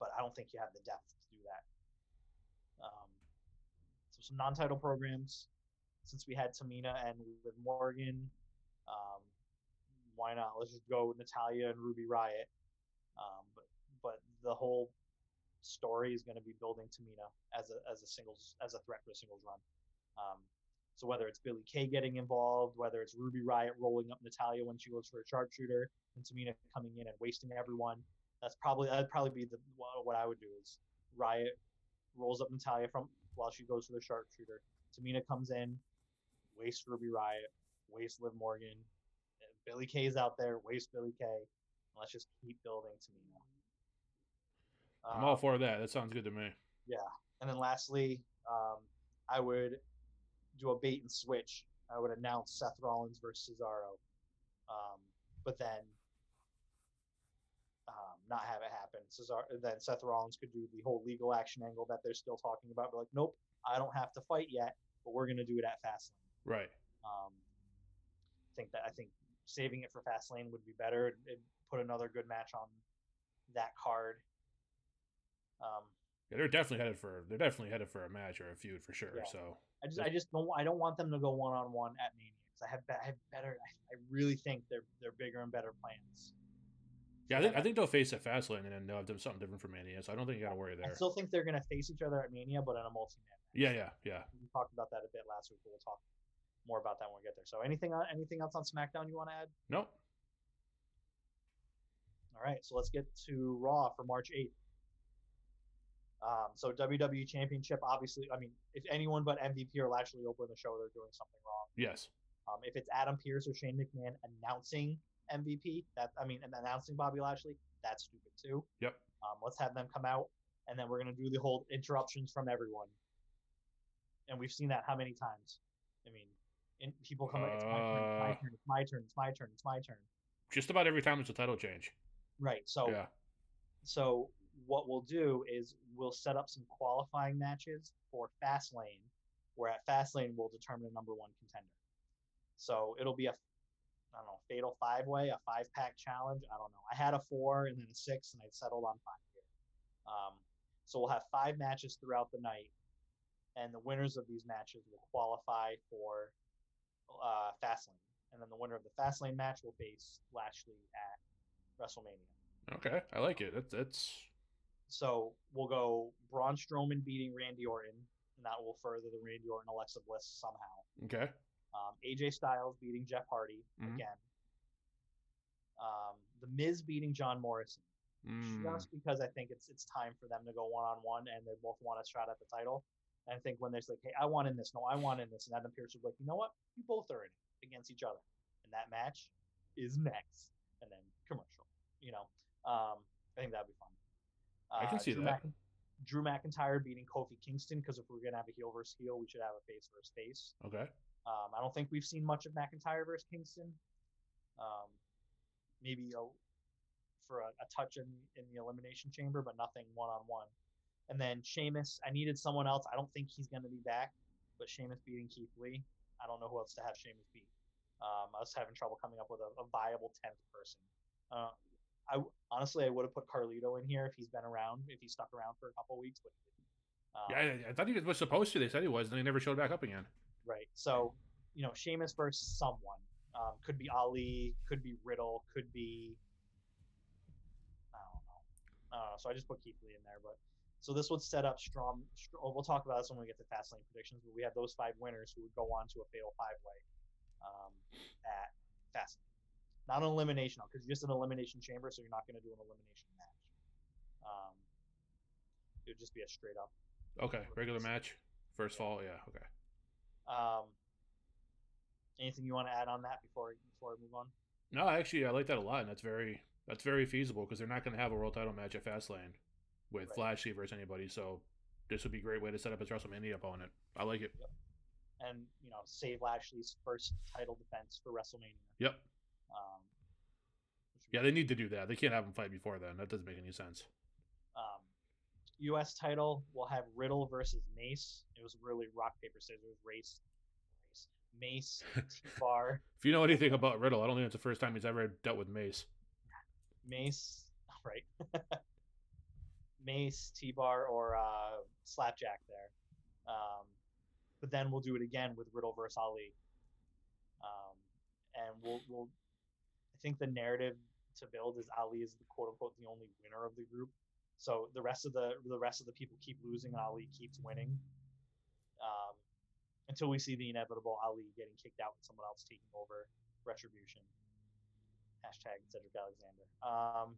but I don't think you have the depth to do that. Um, so some non-title programs, since we had Tamina and with Morgan, um, why not? Let's just go with Natalya and Ruby Riott. Um, but but the whole story is going to be building Tamina as a as a singles as a threat for a singles run. Um, so whether it's Billie Kay getting involved, whether it's Ruby Riott rolling up Natalya when she goes for a sharpshooter, and Tamina coming in and wasting everyone, that's probably that'd probably be the what I would do is Riott rolls up Natalya from while she goes for the sharpshooter. Tamina comes in, wastes Ruby Riott, wastes Liv Morgan. Billie Kay's out there, waste Billie Kay. Let's just keep building Tamina. I'm all Um, for that. That sounds good to me. Yeah. And then lastly, um, I would do a bait and switch. I would announce Seth Rollins versus Cesaro, um, but then um, not have it happen. Cesaro, then Seth Rollins could do the whole legal action angle that they're still talking about. But like, nope, I don't have to fight yet, but we're gonna do it at Fastlane. Right. Um, I think that I think saving it for Fastlane would be better. It, it put another good match on that card. Um, Yeah, they're definitely headed for they're definitely headed for a match or a feud for sure. Yeah. So I just I just don't I don't want them to go one on one at Mania. I have I have better I, really think they're they're bigger and better plans. Yeah, I think I think they'll face at Fastlane and then they'll have done something different for Mania. So I don't think you got to worry there. I still think they're gonna face each other at Mania, but in a multi-man. Yeah, yeah, yeah. We talked about that a bit last week, but we'll talk more about that when we get there. So anything on anything else on SmackDown you want to add? Nope. All right, so let's get to Raw for March 8th. Um, so WWE Championship, obviously, I mean, if anyone but MVP or Lashley open the show, they're doing something wrong. Yes. Um, if it's Adam Pearce or Shane McMahon announcing MVP, that I mean, and announcing Bobby Lashley, that's stupid too. Yep. Um, let's have them come out, and then we're gonna do the whole interruptions from everyone. And we've seen that how many times? I mean, in, people come, it's my turn, it's my Uh. turn, it's my turn, it's my turn, it's my turn. Just about every time it's a title change. Right. So Yeah. So what we'll do is we'll set up some qualifying matches for Fastlane, where at Fastlane we'll determine a number one contender. So it'll be a I don't know fatal five way, a five pack challenge. I don't know. I had a four and then a six, and I settled on five here. Um, so we'll have five matches throughout the night, and the winners of these matches will qualify for uh, Fastlane, and then the winner of the Fastlane match will face Lashley at WrestleMania. Okay, I like it. That's that's So we'll go Braun Strowman beating Randy Orton, and that will further the Randy Orton Alexa Bliss somehow. okay. Um, AJ Styles beating Jeff Hardy Mhm. again. Um, the Miz beating John Morrison, Mm, just because I think it's it's time for them to go one on one, and they both want a shot at the title. And I think when there's like, hey, I want in this, no, I want in this, and Adam Pearce will be like, you know what, you both are in it against each other, and that match is next, and then commercial. You know, um, I think that'd be fun. I can Uh, see Drew that. Mc- Drew McIntyre beating Kofi Kingston because if we're gonna have a heel versus heel, we should have a face versus face. okay. Um, I don't think we've seen much of McIntyre versus Kingston. Um, maybe a, for a, a touch in in the elimination chamber, but nothing one on one. And then Sheamus, I needed someone else. I don't think he's gonna be back, but Sheamus beating Keith Lee. I don't know who else to have Sheamus beat. Um, I was having trouble coming up with a, a viable tenth person. Uh, I honestly I would have put Carlito in here if he's been around, if he stuck around for a couple weeks, but he didn't. Um, Yeah, I, I thought he was supposed to. They said he was, and he never showed back up again. Right. So, you know, Sheamus versus someone. Um, could be Ali, could be Riddle, could be I don't know. I don't know. So I just put Keith Lee in there, but so this would set up strong. str- oh, We'll talk about this when we get to Fastlane predictions. But we have those five winners who would go on to a fatal five way um, at Fastlane. Not an elimination, because you're just an elimination chamber, so you're not going to do an elimination match. Um, it would just be a straight up Okay, regular match, first fall. Yeah, okay. Um, anything you want to add on that before before we move on? No, actually, I like that a lot, and that's very that's very feasible because they're not going to have a world title match at Fastlane with Right. Lashley versus anybody. So this would be a great way to set up his WrestleMania opponent. I like it. And you know, save Lashley's first title defense for WrestleMania. Yep. Um, which would be Yeah, they need to do that. They can't have him fight before then. That doesn't make any sense. Um, U.S. title will have Riddle versus Mace. It was really rock paper scissors race. race. Mace, T-Bar, If you know anything about Riddle, I don't think it's the first time he's ever dealt with Mace. Mace, right? Mace, T-Bar, or uh, Slapjack there. Um, but then we'll do it again with Riddle versus Ali. Um, and we'll, we'll, I think the narrative to build is Ali is the quote unquote the only winner of the group. So the rest of the the rest of the people keep losing and Ali keeps winning. Um, until we see the inevitable Ali getting kicked out and someone else taking over Retribution. Hashtag Cedric Alexander. Um,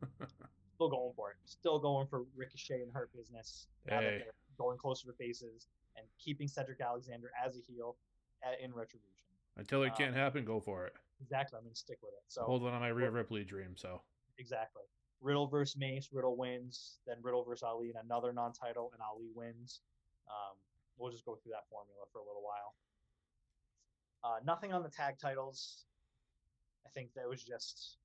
still going for it. Still going for Ricochet and Hurt Business. Now that they're going closer to faces and keeping Cedric Alexander as a heel at, in Retribution. Until it Um, can't happen, go for it. Exactly. I'm going to stick with it. So Hold on to my Rhea Ripley dream. So exactly. Riddle versus Mace. Riddle wins. Then Riddle versus Ali in another non-title, and Ali wins. Um, we'll just go through that formula for a little while. Uh, nothing on the tag titles. I think that was just,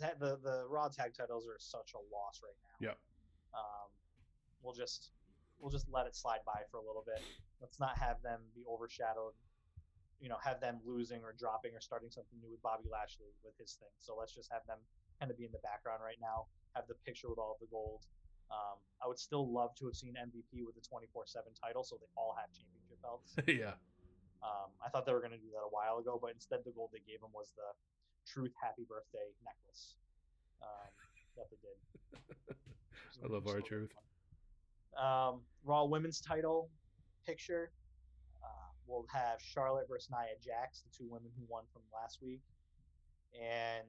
the, the the Raw tag titles are such a loss right now. Yep. Um, we'll just we'll just let it slide by for a little bit. Let's not have them be overshadowed. You know, have them losing or dropping or starting something new with Bobby Lashley with his thing. So let's just have them kind of be in the background right now. Have the picture with all of the gold. Um, I would still love to have seen MVP with the 24/7 title, so they all have championship belts. yeah, Um, I thought they were going to do that a while ago, but instead the gold they gave him was the Truth Happy Birthday necklace um, that they did. I love R-Truth. Um, Raw Women's Title picture. Uh, we'll have Charlotte versus Nia Jax, the two women who won from last week, and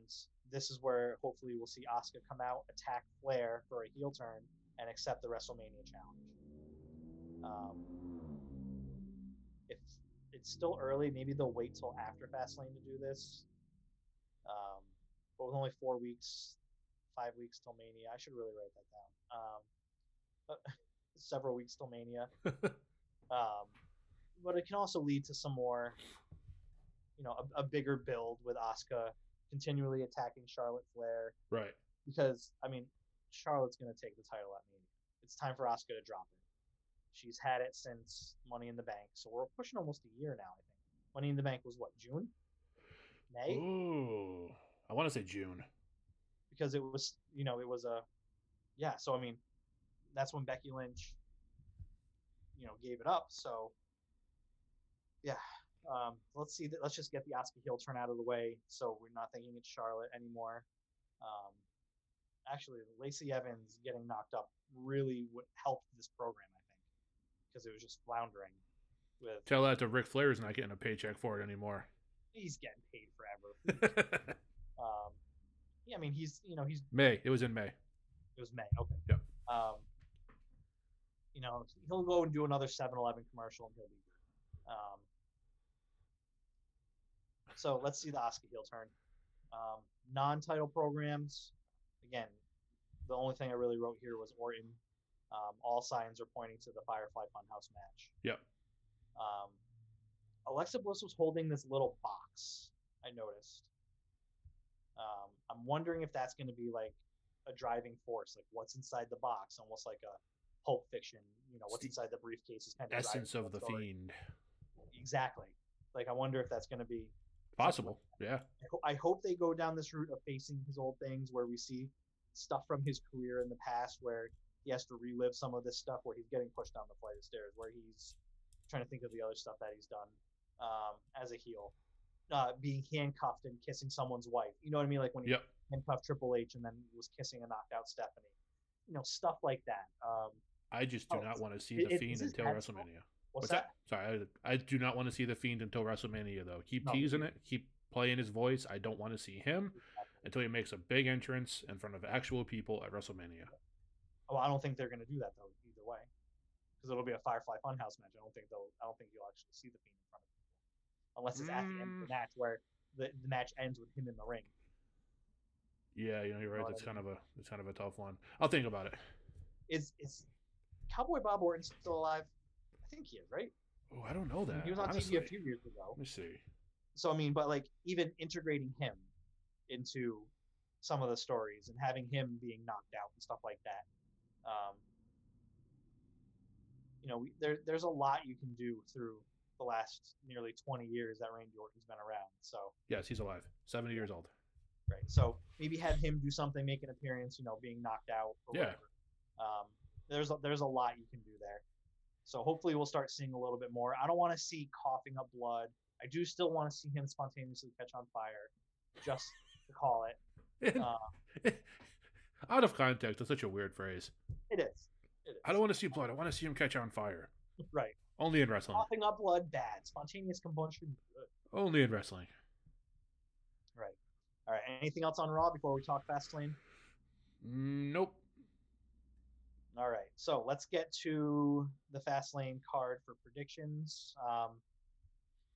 this is where hopefully we'll see Asuka come out, attack Flair for a heel turn, and accept the WrestleMania challenge. Um, if it's still early, maybe they'll wait till after Fastlane to do this. But with only four weeks, five weeks till Mania, I should really write that down. Um, but several weeks till Mania. Um, but it can also lead to some more, you know, a, a bigger build with Asuka continually attacking Charlotte Flair right. because I mean, Charlotte's gonna take the title at Mania. It's time for Asuka to drop it. She's had it since Money in the Bank, so we're pushing almost a year now. I think Money in the Bank was what June, May, Ooh. I want to say June. because it was you know it was a yeah. So I mean, that's when Becky Lynch, you know, gave it up. So yeah, um, let's see. Let's just get the Asuka heel turn out of the way, so we're not thinking it's Charlotte anymore. Um, actually, Lacey Evans getting knocked up really would help this program, I think, because it was just floundering. With Tell that to Ric Flair's not getting a paycheck for it anymore. he's getting paid forever. um, yeah, I mean he's you know he's May. It was in May. It was May. Okay. Yep. Um, you know, he'll go and do another 7-Eleven commercial and he'll be good. Um, so let's see the Asuka heel turn. Um, non-title programs. Again, the only thing I really wrote here was Orton. Um, all signs are pointing to the Firefly Funhouse match. Yep. Um, Alexa Bliss was holding this little box. I noticed. Um, I'm wondering if that's going to be like a driving force, like what's inside the box, almost like a Pulp Fiction. You know, what's inside the briefcase is kind of Essence of the fiend. Exactly. Like I wonder if that's going to be. Possible. Yeah. I, ho- I hope they go down this route of facing his old things, where we see stuff from his career in the past, where he has to relive some of this stuff, where he's getting pushed down the flight of stairs, where he's trying to think of the other stuff that he's done um, as a heel, uh, being handcuffed and kissing someone's wife. You know what I mean? Like when he Yep. handcuffed Triple H and then was kissing a knocked out Stephanie. You know, stuff like that. Um, I just do Oh, not want to see it- the fiend until? WrestleMania. what's, What's that? Sorry, I, I do not want to see the fiend until WrestleMania though. Keep No. teasing it. Keep playing his voice. I don't want to see him until he makes a big entrance in front of actual people at WrestleMania. Well, I don't think they're going to do that though either way, because it'll be a Firefly Funhouse match. I don't think they'll. I don't think you'll actually see the Fiend in front of people, unless it's at the end of the Mm. match where the, the match ends with him in the ring. Yeah, you know, you're right. That's kind of a that's kind of a tough one. I'll think about it. Is is Cowboy Bob Orton still alive? I think he is, right? Oh, I don't know that. he was on honestly. TV a few years ago. Let me see. So I mean, but like even integrating him into some of the stories and having him being knocked out and stuff like that. Um, you know, we, there there's a lot you can do through the last nearly 20 years that Randy Orton's been around. So Yes, he's alive. Seventy years old. right, so maybe have him do something, make an appearance. You know, being knocked out. Or Yeah. Whatever. Um, there's a, there's a lot you can do there. So hopefully we'll start seeing a little bit more. I don't want to see coughing up blood. I do still want to see him spontaneously catch on fire, just to call it. Uh, Out of context, that's such a weird phrase. it is. It is. I don't want to see blood. I want to see him catch on fire. Right. Only in wrestling. Coughing up blood, bad. Spontaneous combustion, good. Only in wrestling. Right. All right. Anything else on Raw before we talk Fastlane? Nope. All right. So let's get to the Fastlane card for predictions. Um,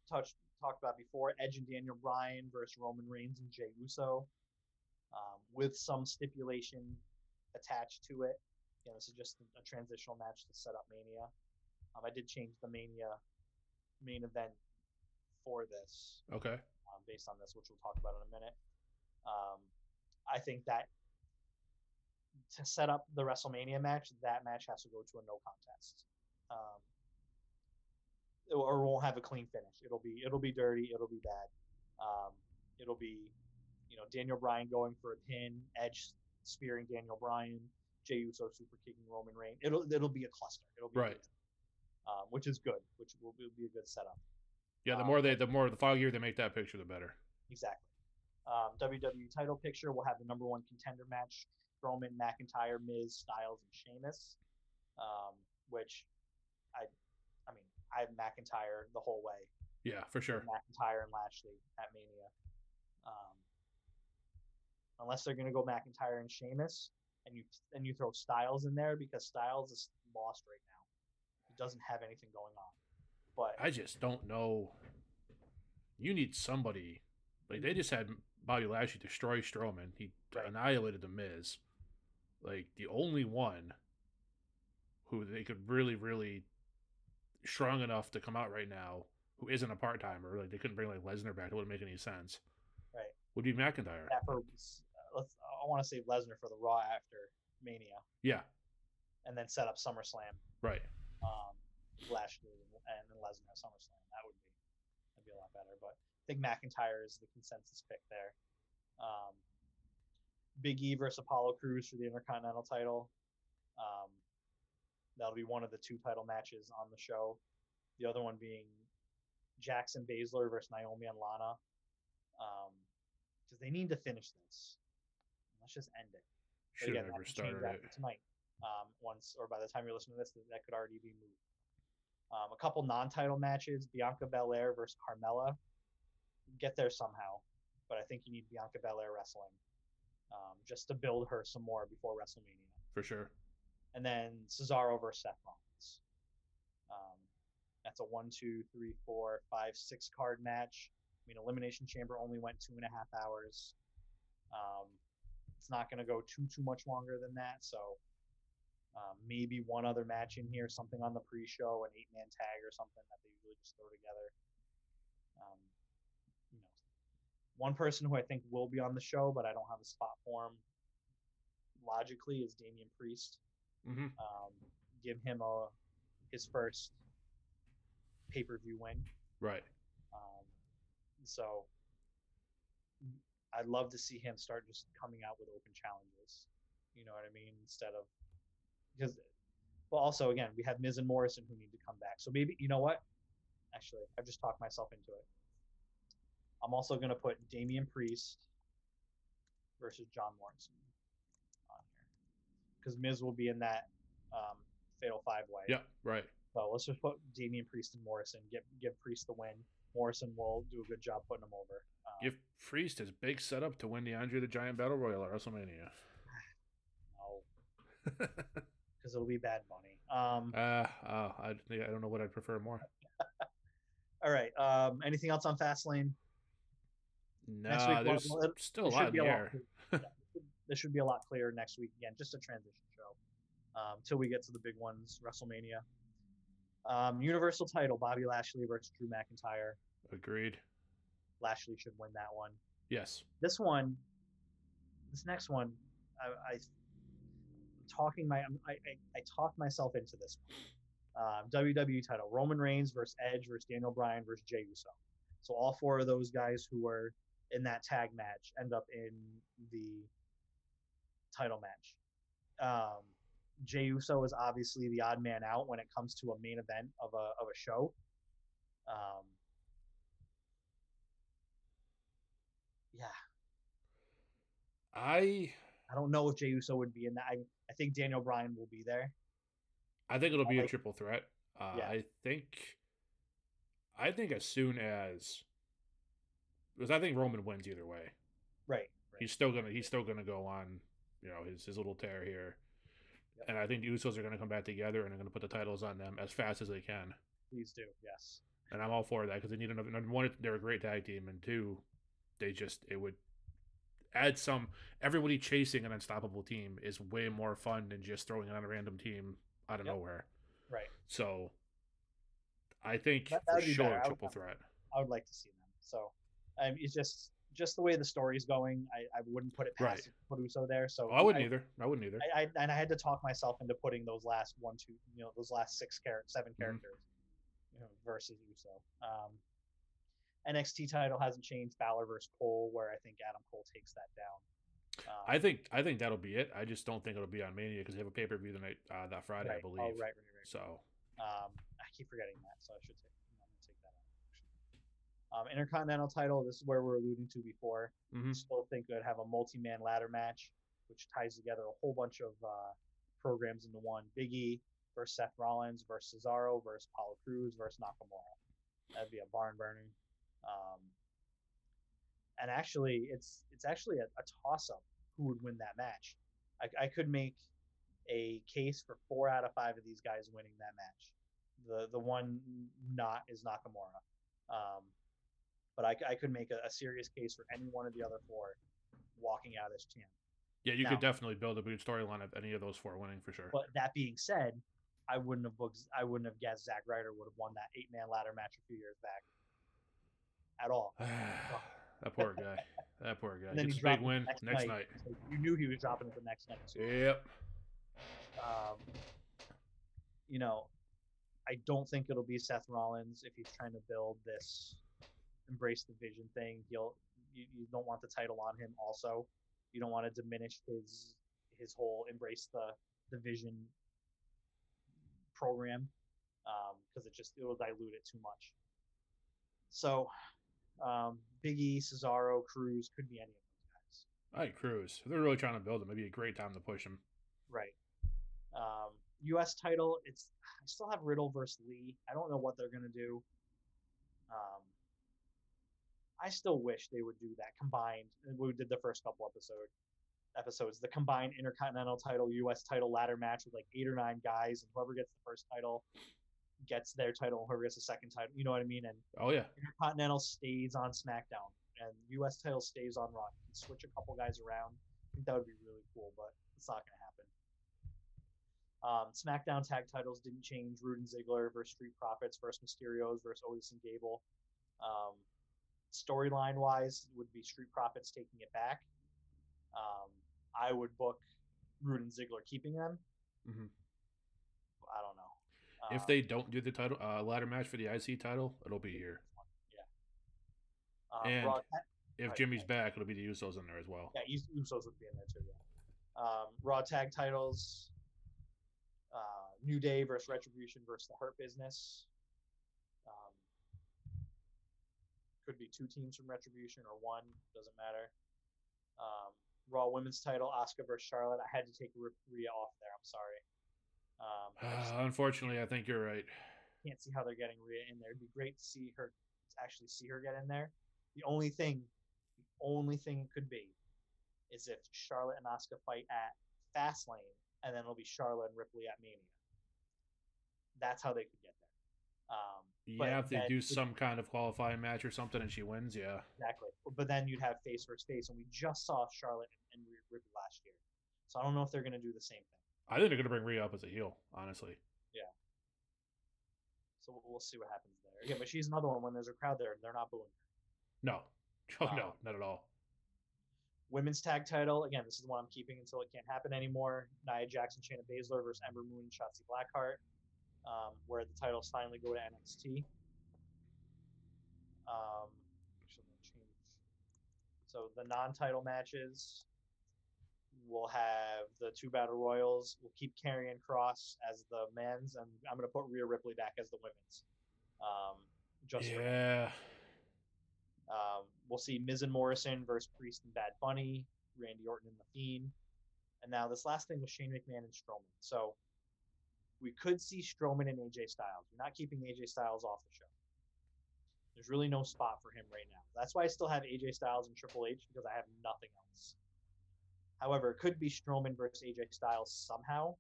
touched talked about before Edge and Daniel Bryan versus Roman Reigns and Jey Uso, um, with some stipulation attached to it. You know, this is just a transitional match to set up Mania. Um, I did change the Mania main event for this. Okay. um, based on this, which we'll talk about in a minute. Um, I think that to set up the WrestleMania match, that match has to go to a no contest, um, or won't have a clean finish. It'll be it'll be dirty. It'll be bad. Um, it'll be you know Daniel Bryan going for a pin, Edge spearing Daniel Bryan, Jey Uso super kicking Roman Reigns. It'll it'll be a cluster. It'll be Right. Um, which is good, which will, will be a good setup. Yeah, the Um, more they, the more the foggier they make that picture, the better. Exactly. Um, WWE title picture will have the number one contender match: Strowman, McIntyre, Miz, Styles, and Sheamus. Um, which I, I mean, I have McIntyre the whole way. Yeah, for sure. McIntyre and Lashley at Mania. Um, unless they're gonna go McIntyre and Sheamus, and you and you throw Styles in there because Styles is lost right now. Doesn't have anything going on. But I just don't know. You need somebody. Like they just had Bobby Lashley destroy Strowman. He Right. annihilated the Miz. Like the only one who they could really, really strong enough to come out right now, who isn't a part timer. Like they couldn't bring like Lesnar back. It wouldn't make any sense. Right. Would be McIntyre. that uh, let's I want to save Lesnar for the Raw after Mania, Yeah. and then set up SummerSlam. Right. Um, Lashley and then Lesnar at SummerSlam. That would be that'd be a lot better. But I think McIntyre is the consensus pick there. Um, Big E versus Apollo Crews for the Intercontinental title. Um, that'll be one of the two title matches on the show. The other one being Jackson Baszler versus Naomi and Lana. Because they need to finish this. Let's just end it. Should again, have never started it. tonight. Um, once or by the time you're listening to this, that could already be moved. Um, a couple non-title matches: Bianca Belair versus Carmella. Get there somehow, but I think you need Bianca Belair wrestling um, just to build her some more before WrestleMania. For sure. And then Cesaro versus Seth Rollins. Um, that's a one, two, three, four, five, six card match. I mean, Elimination Chamber only went two and a half hours. Um, it's not going to go too too much longer than that. So um, maybe one other match in here, something on the pre-show, an eight-man tag or something that they usually just throw together. Um, you know, one person who I think will be on the show, but I don't have a spot for him. Logically, is Damian Priest. hmm Um, give him a his first pay-per-view win. Right. Um, so I'd love to see him start just coming out with open challenges. You know what I mean? Instead of because, well, also again we have Miz and Morrison who need to come back. So maybe you know what? Actually, I've just talked myself into it. I'm also gonna put Damian Priest versus John Morrison on here because Miz will be in that um, Fatal Five Way. Yeah, Right. So let's just put Damian Priest and Morrison. Give give Priest the win. Morrison will do a good job putting him over. Um, Give Priest his big setup to win the Andre the Giant Battle Royal at WrestleMania. no, because it'll be Bad Bunny. Um, Uh, uh, I, I don't know what I'd prefer more. all right. Um, anything else on Fastlane? Next week, there's well, it- still a it lot should in the a lot air. Yeah, this should be a lot clearer next week. Again, just a transition show um, till we get to the big ones, WrestleMania. Um, Universal title: Bobby Lashley versus Drew McIntyre. Agreed. Lashley should win that one. Yes. this one, this next one, I, I talking my I, I, I talked myself into this one. Um, WWE title: Roman Reigns versus Edge versus Daniel Bryan versus Jey Uso. So all four of those guys who were in that tag match end up in the title match. Um, Jey Uso is obviously the odd man out when it comes to a main event of a of a show. Um, yeah, I I don't know if Jey Uso would be in that. I, I think Daniel Bryan will be there. I think it'll be a triple threat. Uh, Yeah. I think. I think as soon as, because I think Roman wins either way. Right. right. He's still gonna he's still gonna go on, you know, his his little tear here, Yep. and I think the Usos are gonna come back together and they're gonna put the titles on them as fast as they can. Please do. Yes. And I'm all for that because they need another. One, they're a great tag team, and two, they just it would add some. Everybody chasing an unstoppable team is way more fun than just throwing it on a random team out of Yep. nowhere. Right. So, I think That- for be sure better. I would- triple threat. I would like to see them. So, um, it's just just the way the story's going. I, I wouldn't put it past Right. put Uso there. So Oh, I wouldn't either. I wouldn't either. I, I and I had to talk myself into putting those last one, two, you know, those last six characters, 7 Mhm. characters, you know, versus Uso. Um, NXT title hasn't changed. Balor versus Cole, where I think Adam Cole takes that down. Um, I think I think that'll be it. I just don't think it'll be on Mania because they have a pay per view the night uh, that Friday, I believe. Oh, right, right, right. So Um, I keep forgetting that, so I should take. I'm gonna take that out. Um, Intercontinental title. This is where we're alluding to before. hmm Still think it would have a multi-man ladder match, which ties together a whole bunch of uh, programs into one. Big E versus Seth Rollins versus Cesaro versus Apollo Crews versus Nakamura. That'd be a barn burning. Um, and actually, it's it's actually a, a toss-up who would win that match. I, I could make a case for four out of five of these guys winning that match. The the one not is Nakamura. Um, but I, I could make a, a serious case for any one of the other four walking out as champ. Yeah, you Now- could definitely build a good storyline of any of those four winning for sure. But that being said, I wouldn't have booked, I wouldn't have guessed Zack Ryder would have won that eight man ladder match a few years back. At all. that poor guy. That poor guy. Gets a big win the next night. So you knew he was dropping it the next night. So, Yep. um, you know, I don't think it'll be Seth Rollins if he's trying to build this embrace the vision thing. He'll you, you don't want the title on him. Also, you don't want to diminish his his whole embrace the the vision program because it just it will dilute it too much. So, um, Big E, Cesaro, Crews could be any of those guys. All right, Crews. They're really trying to build him, It'd be a great time to push him. Right. Um, U.S. title. It's I still have Riddle versus Lee. I don't know what they're gonna do. Um, I still wish they would do that combined. We did the first couple episode episodes. The combined Intercontinental title, U.S. title ladder match with like eight or nine guys, and whoever gets the first title gets their title, whoever gets the second title. You know what I mean? And Oh yeah. Intercontinental stays on SmackDown, and U.S. title stays on Raw. You can switch a couple guys around. I think that would be really cool, but it's not going to happen. Um, SmackDown tag titles didn't change. Roode and Ziggler versus Street Profits versus Mysterios versus Otis and Gable. Um, Storyline wise, would be Street Profits taking it back. Um, I would book Roode and Ziggler keeping them. Mhm. I don't know. If Um, they don't do the title uh, ladder match for the IC title, it'll be here. um, and- Raw- If Right, Jimmy's right. back, it'll be the Usos in there as well. Yeah, Usos would be in there too. Yeah. Um, Raw tag titles. Uh, New Day versus Retribution versus the Hurt Business. Um, could be two teams from Retribution or one. Doesn't matter. Um, Raw Women's Title: Asuka versus Charlotte. I had to take Rhea off there. I'm sorry. Um, I unfortunately, I think you're right. can't see how they're getting Rhea in there. It'd be great to see her, actually see her get in there. The only thing, the only thing could be, is if Charlotte and Asuka fight at Fastlane, and then it'll be Charlotte and Ripley at Mania. That's how they could get there. Um, have to do some kind of qualifying match or something, and she wins. Yeah. Exactly. But then you'd have face versus face, and we just saw Charlotte and, and Ripley last year. So I don't know if they're going to do the same thing. I think they're gonna bring Rhea up as a heel. Honestly. Yeah. So we'll, we'll see what happens there. Again, but she's another one. When there's a crowd there, they're not booing. No. Oh Wow. no, not at all. Women's tag title. Again, this is the one I'm keeping until it can't happen anymore. Nia Jackson, Shayna Baszler versus Ember Moon and Shotzi Blackheart, um, where the titles finally go to NXT. Um, actually, I'm change. So the non-title matches, we'll have the two battle royals. We'll keep Karrion Kross as the men's, and I'm gonna put Rhea Ripley back as the women's. Um, just for Yeah. um, we'll see Miz and Morrison versus Priest and Bad Bunny, Randy Orton and The Fiend. And now this last thing was Shane McMahon and Strowman. So we could see Strowman and AJ Styles. We're not keeping AJ Styles off the show. There's really no spot for him right now. That's why I still have AJ Styles and Triple H because I have nothing else. However, it could be Strowman versus AJ Styles somehow.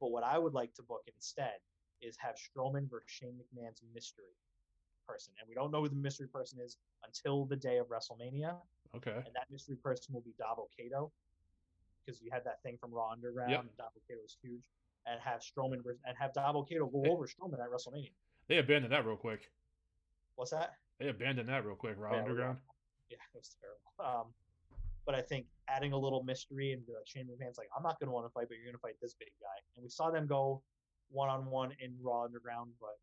But what I would like to book instead is have Strowman versus Shane McMahon's mystery person. And we don't know who the mystery person is until the day of WrestleMania. Okay. And that mystery person will be Davo Kato. Because you had that thing from Raw Underground, Yep. and Dabba-Kato was huge. And have Strowman vers- and have Dabba-Kato go over Strowman at WrestleMania. They abandoned that real quick. What's that? They abandoned that real quick. Raw Yeah, Underground. Yeah, it was terrible. Um, but I think adding a little mystery and uh, Shane McMahon's like, I'm not going to want to fight, but you're going to fight this big guy. And we saw them go one on one in Raw Underground, but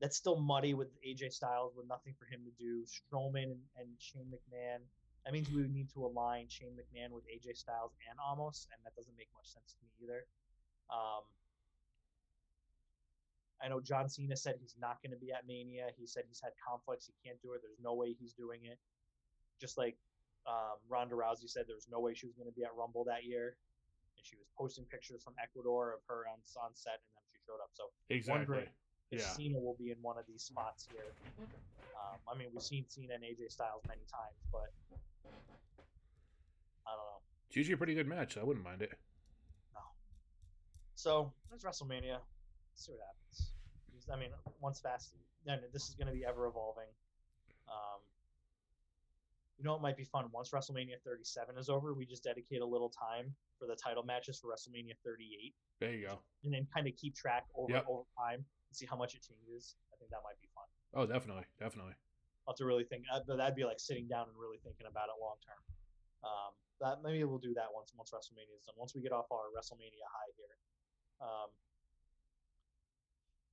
that's still muddy with AJ Styles with nothing for him to do. Strowman and, and Shane McMahon. That means we would need to align Shane McMahon with AJ Styles and Amos, and that doesn't make much sense to me either. Um, I know John Cena said he's not going to be at Mania. He said he's had conflicts. He can't do it. There's no way he's doing it. Just like um, Ronda Rousey said, there was no way she was going to be at Rumble that year. And she was posting pictures from Ecuador of her on, on set, and then she showed up. So Exactly. if Yeah. Cena will be in one of these spots here. Um, I mean, we've seen Cena and AJ Styles many times, but I don't know. It's usually a pretty good match. So I wouldn't mind it. No. So there's WrestleMania. Let's see what happens. I mean, once fast, then this is going to be ever evolving. Um, you know, it might be fun once WrestleMania 37 is over. We just dedicate a little time for the title matches for WrestleMania 38, There you go. and then kind of keep track over Yep. over time and see how much it changes. I think that might be fun. Oh, definitely, definitely. I'll have to really think. Uh, but that'd be like sitting down and really thinking about it long term. Um, that maybe we'll do that once once WrestleMania is done. Once we get off our WrestleMania high here. Um,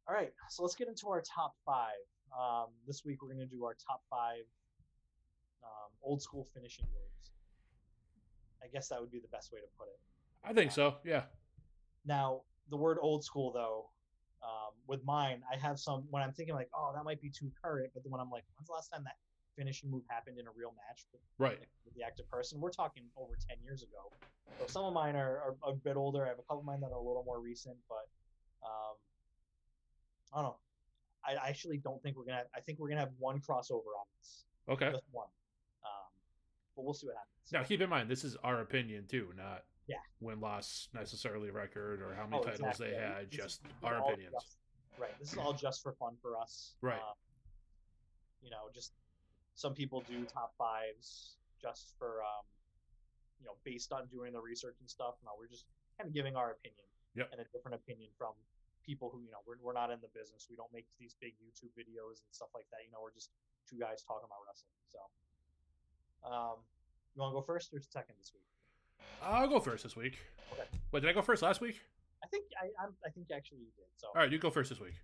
all right, so let's get into our top five. Um, this week we're going to do our top five old school finishing moves. I guess that would be the best way to put it. I think so. Yeah. Now, the word old school, though, um, with mine, I have some when I'm thinking like, oh, that might be too current. But then when I'm like, when's the last time that finishing move happened in a real match with, Right. with the active person? We're talking over 10 years ago. So some of mine are, are a bit older. I have a couple of mine that are a little more recent, but um, I don't know. I actually don't think we're gonna. Have, I think we're gonna have one crossover on this, Okay. just one. But we'll see what happens. Now keep in mind this is our opinion too, not Yeah. win loss necessarily record or how many Oh, titles exactly. they had. this Just is our opinions. just- right. This is all just for fun for us. Right. Um, you know, just some people do top fives just for um, you know, based on doing the research and stuff. No, we're just kind of giving our opinion Yep. and a different opinion from people who you know we're, we're not in the business. We don't make these big YouTube videos and stuff like that. You know, we're just two guys talking about wrestling. So, um, you want to go first or second this week? I'll go first this week. Okay. Wait, did I go first last week? I think I I'm, I think actually you did. So All right, you go first this week.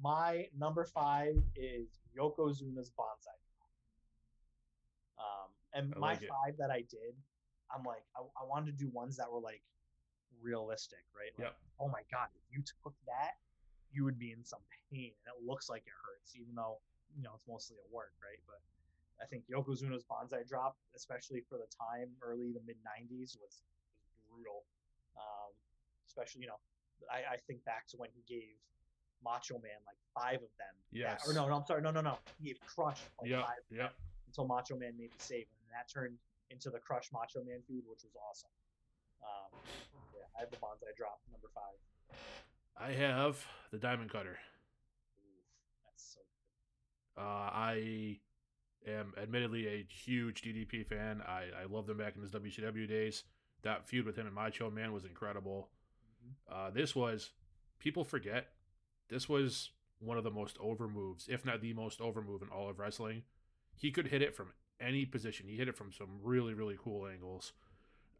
my number five is Yokozuna's Bonsai. Um, and I my like five that I did, I'm like, I, I wanted to do ones that were like realistic, right? Like, Yep. Oh my god, if you took that, you would be in some pain, and it looks like it hurts, even though you know it's mostly a work, right? But I think Yokozuna's Bonsai drop, especially for the time, early the mid '90s, was, was brutal. Um, especially, you know, I, I think back to when he gave Macho Man like five of them. that- or no, no, I'm sorry, no, no, no. He gave Crush like Yep. five Yep. until Macho Man made the save, and that turned into the Crush Macho Man feud, which was awesome. Um, yeah, I have the Bonsai drop number five. I have the Diamond Cutter. Oof, that's so Uh, I am admittedly a huge DDP fan. I, I loved him back in his WCW days. That feud with him and Macho Man was incredible. Mhm. Uh, this was, people forget, this was one of the most over moves, if not the most over move in all of wrestling. He could hit it from any position. He hit it from some really, really cool angles.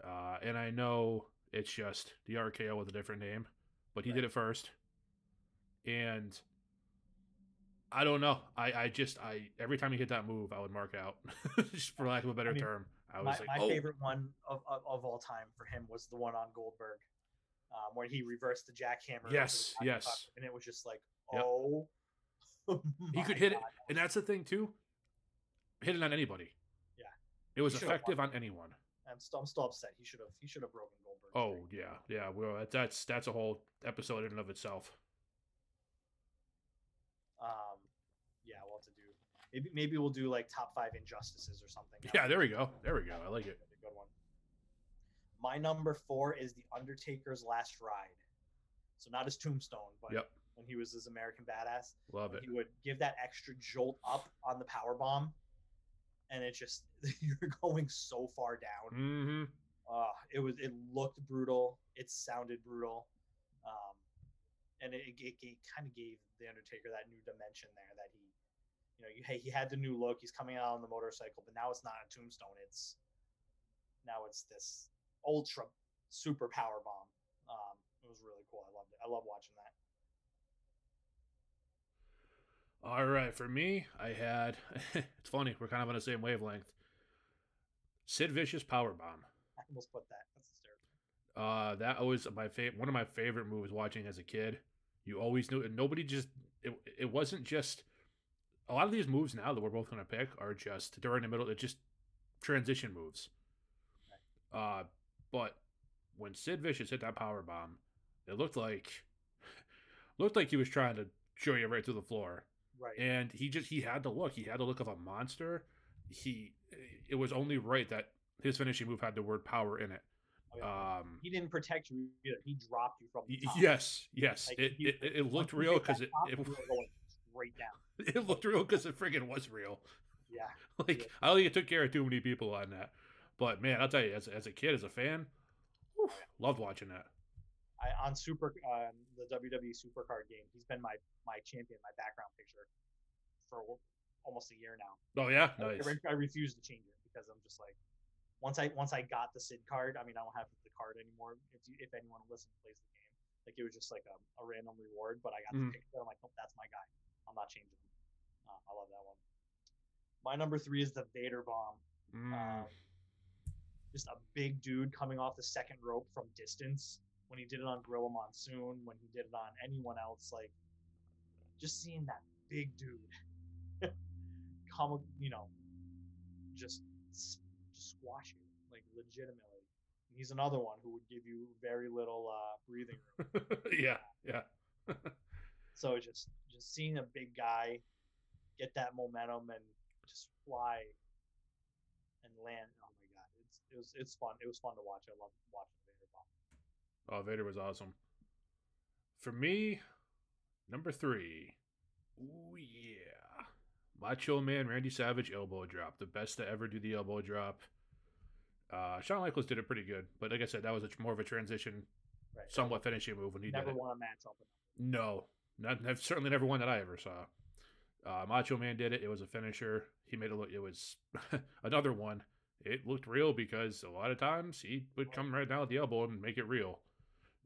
Uh, and I know it's just the RKO with a different name, but he did it first. And I don't know. I, I just I every time he hit that move, I would mark out, just for lack of a better I mean, term. I was my, like, my oh, favorite one of, of, of all time for him was the one on Goldberg, um, where he reversed the jackhammer. Yes, the yes. cock, and it was just like, Yep. oh, he could hit it, and that's the thing too. Hit it on anybody. Yeah. it was effective on anyone. I'm still, I'm still upset. He should have, he should have broken Goldberg. Oh yeah, yeah. Well, that's that's a whole episode in and of itself. Um, yeah, we'll have to do. Maybe, maybe we'll do like top five injustices or something. Yeah, there we go. There we go. I like it. good one. My number four is the Undertaker's Last Ride. So not his tombstone, but Yep, when he was his American Badass, love it. he would give that extra jolt up on the power bomb, and it just you're going so far down. Mm-hmm. Uh, it was it looked brutal. It sounded brutal, um, and it, it, it kind of gave the Undertaker that new dimension there. That he, you know, you, hey, he had the new look. He's coming out on the motorcycle, but now it's not a tombstone. It's now it's this ultra super power bomb. Um, it was really cool. I loved it. I love watching that. All right, for me, I had. it's funny. We're kind of on the same wavelength. Sid Vicious power bomb. I almost put that. That's hysterical. Uh, that was my favorite. One of my favorite moves watching as a kid. You always knew, and nobody just it. It wasn't just a lot of these moves now that we're both going to pick are just during the middle. It's just transition moves. Uh, but when Sid Vicious hit that power bomb, it looked like looked like he was trying to show you right through the floor. Right. And he just he had the look. He had the look of a monster. He it was only right that his finishing move had the word power in it. Oh, yeah. Um, he didn't protect you either. He dropped you from the top. yes, yes. Like, it, he- it, it looked real because it, it you were going straight down. it looked real because it friggin' was real. Yeah. Like Yeah. I don't think it took care of too many people on that. But man, I'll tell you, as, as a kid, as a fan, whew, loved watching that. I, on Super uh, the WWE Supercard game, he's been my my champion, my background picture for almost a year now. Oh yeah, I- nice. I, I refuse to change it because I'm just like, once I once I got the Sid card, I mean I don't have the card anymore. If you, if anyone listens plays the game, like it was just like a, a random reward, but I got Mhm. the picture. I'm like, nope, that's my guy. I'm not changing him. Uh, I love that one. My number three is the Vader bomb. Mm, Um, just a big dude coming off the second rope from distance. When he did it on Gorilla Monsoon, when he did it on anyone else, like just seeing that big dude come, you know, just just squash you like legitimately. He's another one who would give you very little uh, breathing room. yeah, yeah. So just just seeing a big guy get that momentum and just fly and land. Oh my god, it's it was it's fun. It was fun to watch. I love watching Vader bomb. Oh, Vader was awesome. For me, number three. Ooh yeah, Macho Man Randy Savage elbow drop, the best to ever do the elbow drop. Uh, Shawn Michaels did it pretty good, but like I said, that was a, more of a transition, Right. somewhat finishing move when he Never did it. won a match in No, not nev- certainly never one that I ever saw. Uh, Macho Man did it. It was a finisher. He made it look. It was another one. It looked real because a lot of times he would come right down with the elbow and make it real.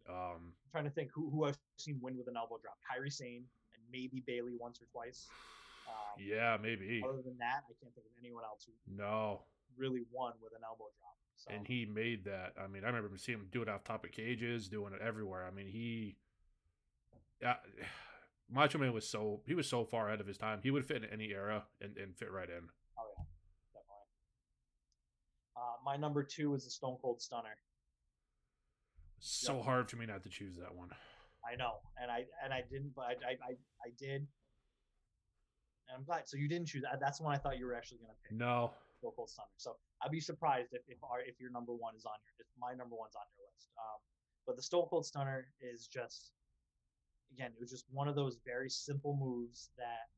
Um, I'm trying to think who, who I've seen win with an elbow drop. Kairi Sane and maybe Bayley once or twice. Um, yeah, maybe. Other than that, I can't think of anyone else who No, really won with an elbow drop. So and he made that. I mean, I remember seeing him do it off top of cages, doing it everywhere. I mean, he, yeah, Macho Man was so he was so far ahead of his time. He would fit in any era and, and fit right in. oh yeah, definitely. Uh, my number two is the Stone Cold Stunner. So hard for me not to choose that one. I know, and I and I didn't, but I I, I, I did. And I'm glad. So you didn't choose. that. That's the one I thought you were actually going to pick. No, Stone Cold Stunner. So I'd be surprised if if, our, if your number one is on your if my number one's on your list. Um, but the Stone Cold Stunner is just again, it was just one of those very simple moves that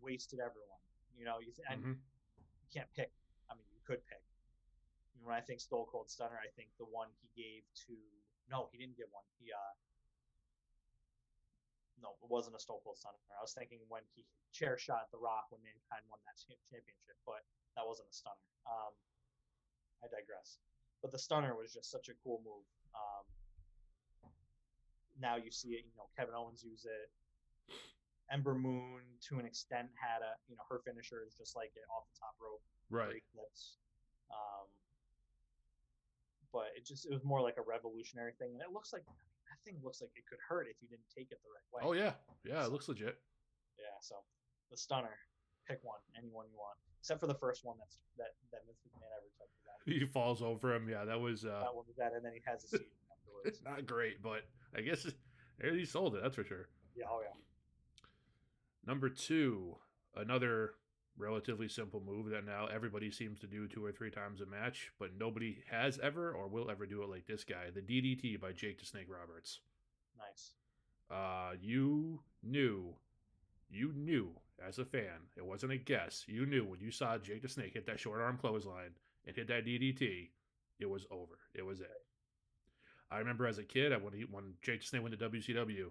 wasted everyone. You know, you th- and Mhm. you can't pick. I mean, you could pick. When I think Stone Cold Stunner, I think the one he gave to no, he didn't give one. He uh no, it wasn't a Stone Cold Stunner. I was thinking when he chair shot The Rock when Mankind won that championship, but that wasn't a stunner. Um, I digress. But the stunner was just such a cool move. Um, now you see it. You know, Kevin Owens use it. Ember Moon, to an extent, had a you know her finisher is just like it off the top rope, right. flips. Um, but it just it was more like a revolutionary thing, and it looks like that thing looks like it could hurt if you didn't take it the right way. Oh yeah, yeah, it looks legit. Yeah, so the stunner, pick one, anyone you want, except for the first one that's that that Vince McMahon ever took. He falls over him. Yeah, that was uh, that one was that, and then he has a seat afterwards. not great, but I guess he sold it. That's for sure. Yeah, oh yeah. Number two, another relatively simple move that now everybody seems to do two or three times a match, but nobody has ever or will ever do it like this guy. The DDT by Jake the Snake Roberts. Nice. Uh, you knew, you knew as a fan, it wasn't a guess. You knew when you saw Jake the Snake hit that short arm clothesline and hit that DDT, it was over. It was it. I remember as a kid, when he when Jake the Snake went to WCW,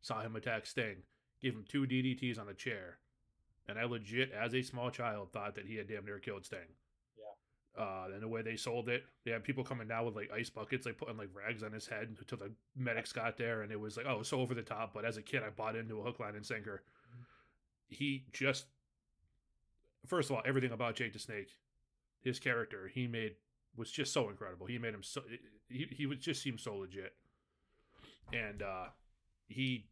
saw him attack Sting, gave him two DDTs on the chair, and I legit, as a small child, thought that he had damn near killed Sting. Yeah. Uh, and the way they sold it, they had people coming down with like ice buckets, like putting like rags on his head until the medics got there, and it was like, oh, so over the top. But as a kid, I bought into a hook, line, and sinker. He just, first of all, everything about Jake the Snake, his character, he made was just so incredible. He made him so he he would just seem so legit. and uh, he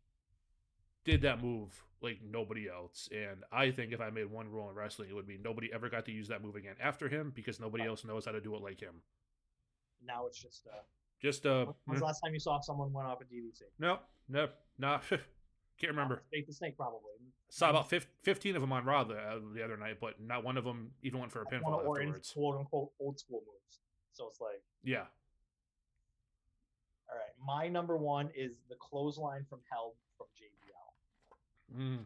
did that move like nobody else. And I think if I made one rule in wrestling, it would be nobody ever got to use that move again after him because nobody else knows how to do it like him. Now it's just uh, Just uh, when's the last time you saw someone went off a DDT? no, no, no, can't remember. Snake the Snake probably. Saw about fif- fifteen of them on Raw the, uh, the other night, but not one of them even went for a That's pinfall afterwards. quote unquote old school moves. So it's like, Yeah, all right, my number one is the clothesline from Hell from JBL. mm,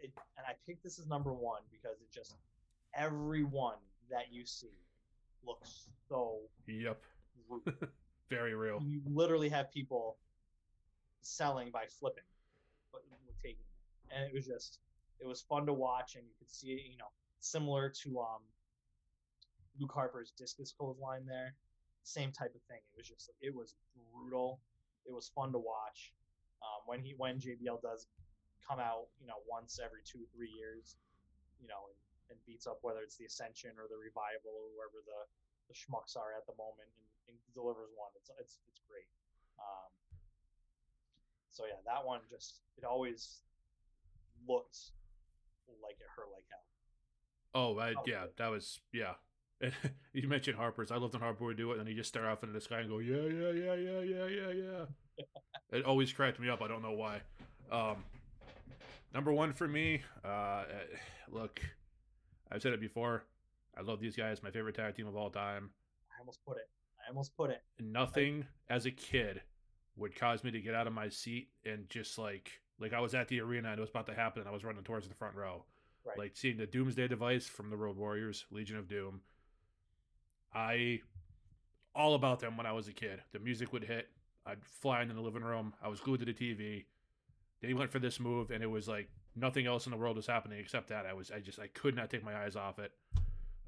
It, and I picked this as number one because it just everyone that you see looks so yep, very real. you literally have people selling by flipping, but taking it. And it was just, it was fun to watch, and you could see it, you know, similar to um, Luke Harper's discus clothesline there. Same type of thing. It was just, it was brutal. It was fun to watch. Um, when he, when JBL does come out, you know, once every two, three years, you know, and, and beats up whether it's the Ascension or the Revival or whoever the, the schmucks are at the moment and, and delivers one. It's it's it's great. Um, so yeah, that one just it always looked like it hurt like hell. Oh, I, Oh, yeah, good. that was yeah. you mentioned Harper's. I loved when Harper would do it, and he just stare off into the sky and go, "Yeah, yeah, yeah, yeah, yeah, yeah, yeah." it always cracked me up. I don't know why. Um, number one for me. Uh, eh, look, I've said it before. I love these guys. My favorite tag team of all time. I almost put it. I almost put it. Nothing as a kid would cause me to get out of my seat and just like like I was at the arena and it was about to happen and I was running towards the front row. Right. Like seeing the Doomsday device from the Road Warriors, Legion of Doom. I all about them when I was a kid. The music would hit. I'd fly into the living room. I was glued to the TV. They went for this move and it was like nothing else in the world was happening except that. I was I just I could not take my eyes off it.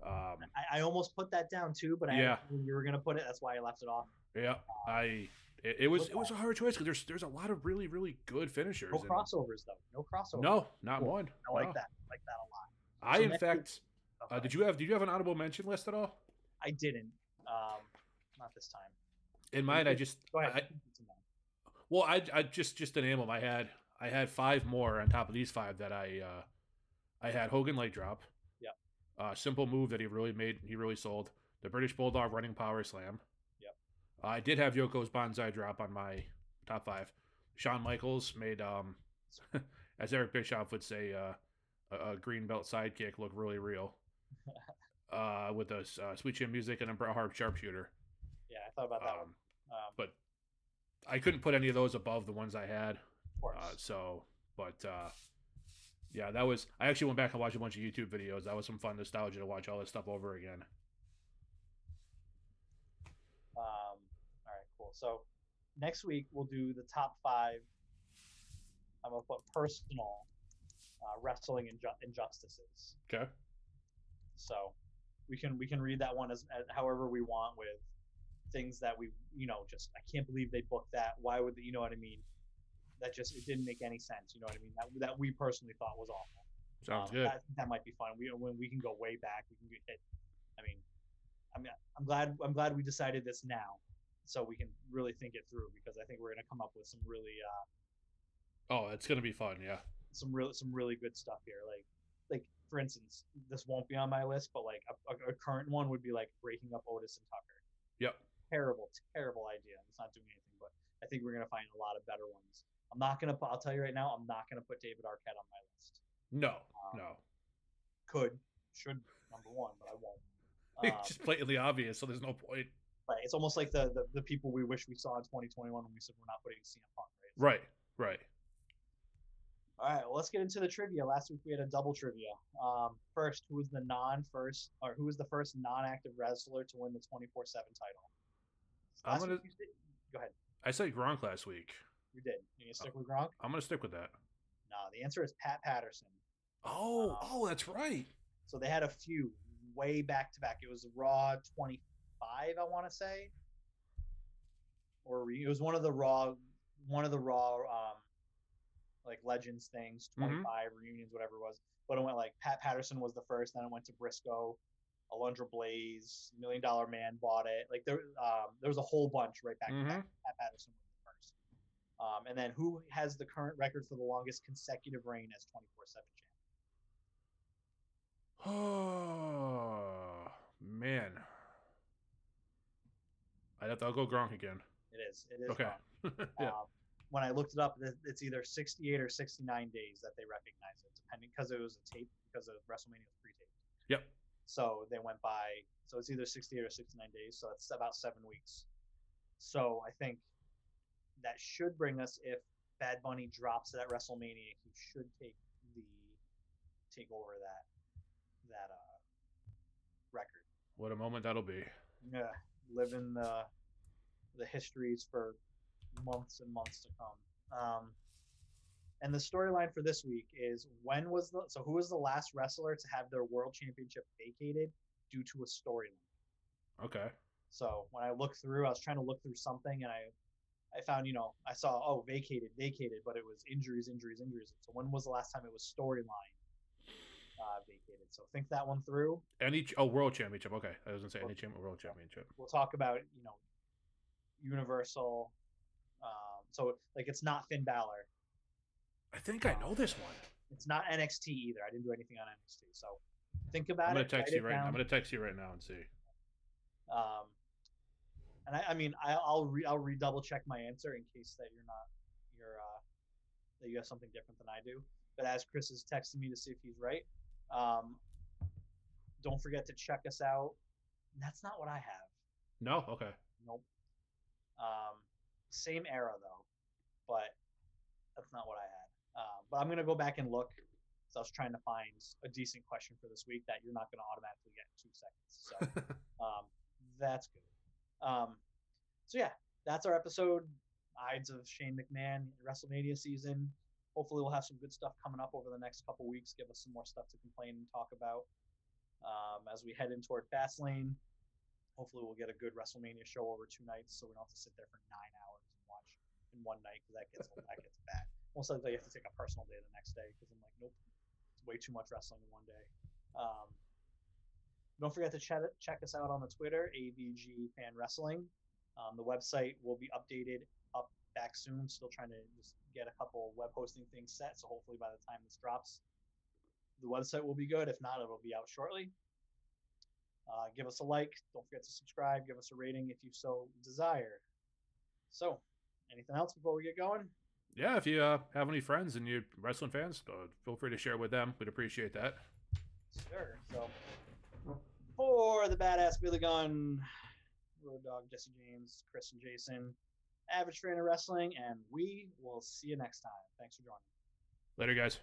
Um I, I almost put that down too, but I Yeah. you were gonna put it. That's why I left it off. Yeah, I it, it was it was a hard choice because there's there's a lot of really really good finishers. No crossovers though. No crossovers. no, not Cool. one. I like No. that. I like that a lot. I So in fact, Okay. uh, did you have did you have an honorable mention list at all? I didn't. Um, not this time. In mine, I just Go ahead. I, well, I I just just to name them, I had I had five more on top of these five that I uh I had Hogan leg drop. Yep. Uh, simple move that he really made. He really sold the British Bulldog running power slam. I did have Yoko's bonsai drop on my top five. Shawn Michaels made um, as Eric Bischoff would say, uh, a, a green belt sidekick look really real. uh, with the uh, sweet chin music and a Hart sharpshooter. yeah, I thought about that one. Um, Um, but I couldn't put any of those above the ones I had. of course. Uh, so, but uh, yeah, that was. I actually went back and watched a bunch of YouTube videos. That was some fun nostalgia to watch all this stuff over again. Um, all right, cool. So next week we'll do the top five. I'm gonna put personal uh, wrestling inju- injustices. Okay. So we can we can read that one as, as however we want with things that we you know just I can't believe they booked that. Why would they, you know what I mean? That just it didn't make any sense. You know what I mean? That that we personally thought was awful. Sounds Um, good. That, that might be fun. We when we can go way back, we can get hit. I mean, I mean, I'm glad I'm glad we decided this now, so we can really think it through because I think we're gonna come up with some really uh, Oh, it's gonna be fun. Yeah. some real some really good stuff here. Like like for instance, this won't be on my list, but like a, a, current one would be like breaking up Otis and Tucker. Yep. Terrible, terrible idea. It's not doing anything, but I think we're gonna find a lot of better ones. I'm not gonna put. I'll tell you right now, I'm not gonna put David Arquette on my list. No. Um, No. Could, should number one, but I won't. Um, It's just blatantly obvious, so there's no point. Right. It's almost like the, the the people we wish we saw in 2021 when we said we're not putting CM Punk. Right. Right. Right. All right. Well, let's get into the trivia. Last week we had a double trivia. Um, first, who was the non-first or who was the first non-active wrestler to win the 24/7 title? I'm gonna- said- Go ahead. I said Gronk last week. You did. You gonna stick with Gronk? I'm gonna stick with that. No. The answer is Pat Patterson. Oh. Um, oh, that's right. So they had a few way back to back. It was Raw 25, I want to say, or it was one of the Raw, one of the Raw, um, like Legends things, Mhm. 25 reunions, whatever it was. But it went like Pat Patterson was the first, then it went to Briscoe, Alundra Blaze, Million Dollar Man bought it. Like there, um, there was a whole bunch right back to back. Mhm. Pat Patterson was the first. And then who has the current record for the longest consecutive reign as 24 7 champ? Oh man, I'd have to I'll go Gronk again. It is. It is. Okay. Yeah. Um, when I looked it up, it's either 68 or 69 days that they recognize it, depending because it was a tape because of WrestleMania was pre-taped. Yep. So they went by. So it's either 68 or 69 days. So it's about seven weeks. So I think that should bring us if Bad Bunny drops it at WrestleMania, he should take the take over that that uh record. What a moment that'll be. Yeah, live in the the histories for months and months to come. Um, and the storyline for this week is when was the so who was the last wrestler to have their world championship vacated due to a storyline? Okay. So when I looked through, I was trying to look through something, and I I found you know I saw oh vacated vacated, but it was injuries injuries injuries. So when was the last time it was storyline uh, vacated? So think that one through. Any ch- oh world championship. Okay, I was gonna say any champ world championship. we'll talk about you know universal um, so like it's not finn Balor. I think I know this one. it's not nxt either i didn't do anything on nxt so think about I'm gonna it text you it right now. I'm gonna text you right now and see. um, and I, I mean I, i'll re, i'll redouble check my answer in case that you're not you're uh that you have something different than i do but as chris is texting me to see if he's right um don't forget to check us out that's not what i have No. Okay. Nope. Um, same era though, but that's not what I had. Um, but I'm gonna go back and look. So I was trying to find a decent question for this week that you're not gonna automatically get in two seconds. So um, that's good. Um, so yeah, that's our episode. Ides of Shane McMahon WrestleMania season. Hopefully, we'll have some good stuff coming up over the next couple weeks. Give us some more stuff to complain and talk about um, as we head in toward Fastlane. Hopefully, we'll get a good WrestleMania show over two nights, so we don't have to sit there for nine hours and watch in one night because that gets that gets bad. Most likely, you have to take a personal day the next day because I'm like, nope, it's way too much wrestling in one day. Um, don't forget to check, check us out on the Twitter, AVG Fan Wrestling. Um, the website will be updated up back soon. Still trying to just get a couple web hosting things set. So hopefully by the time this drops, the website will be good. If not, it'll be out shortly. Uh, give us a like. Don't forget to subscribe. Give us a rating if you so desire. So, anything else before we get going? Yeah, if you uh, have any friends and you're wrestling fans, uh, feel free to share with them. We'd appreciate that. Sure. So, for the badass Billy Gunn, Road Dog Jesse James, Chris and Jason, Average Fan of Wrestling, and we will see you next time. Thanks for joining. Later, guys.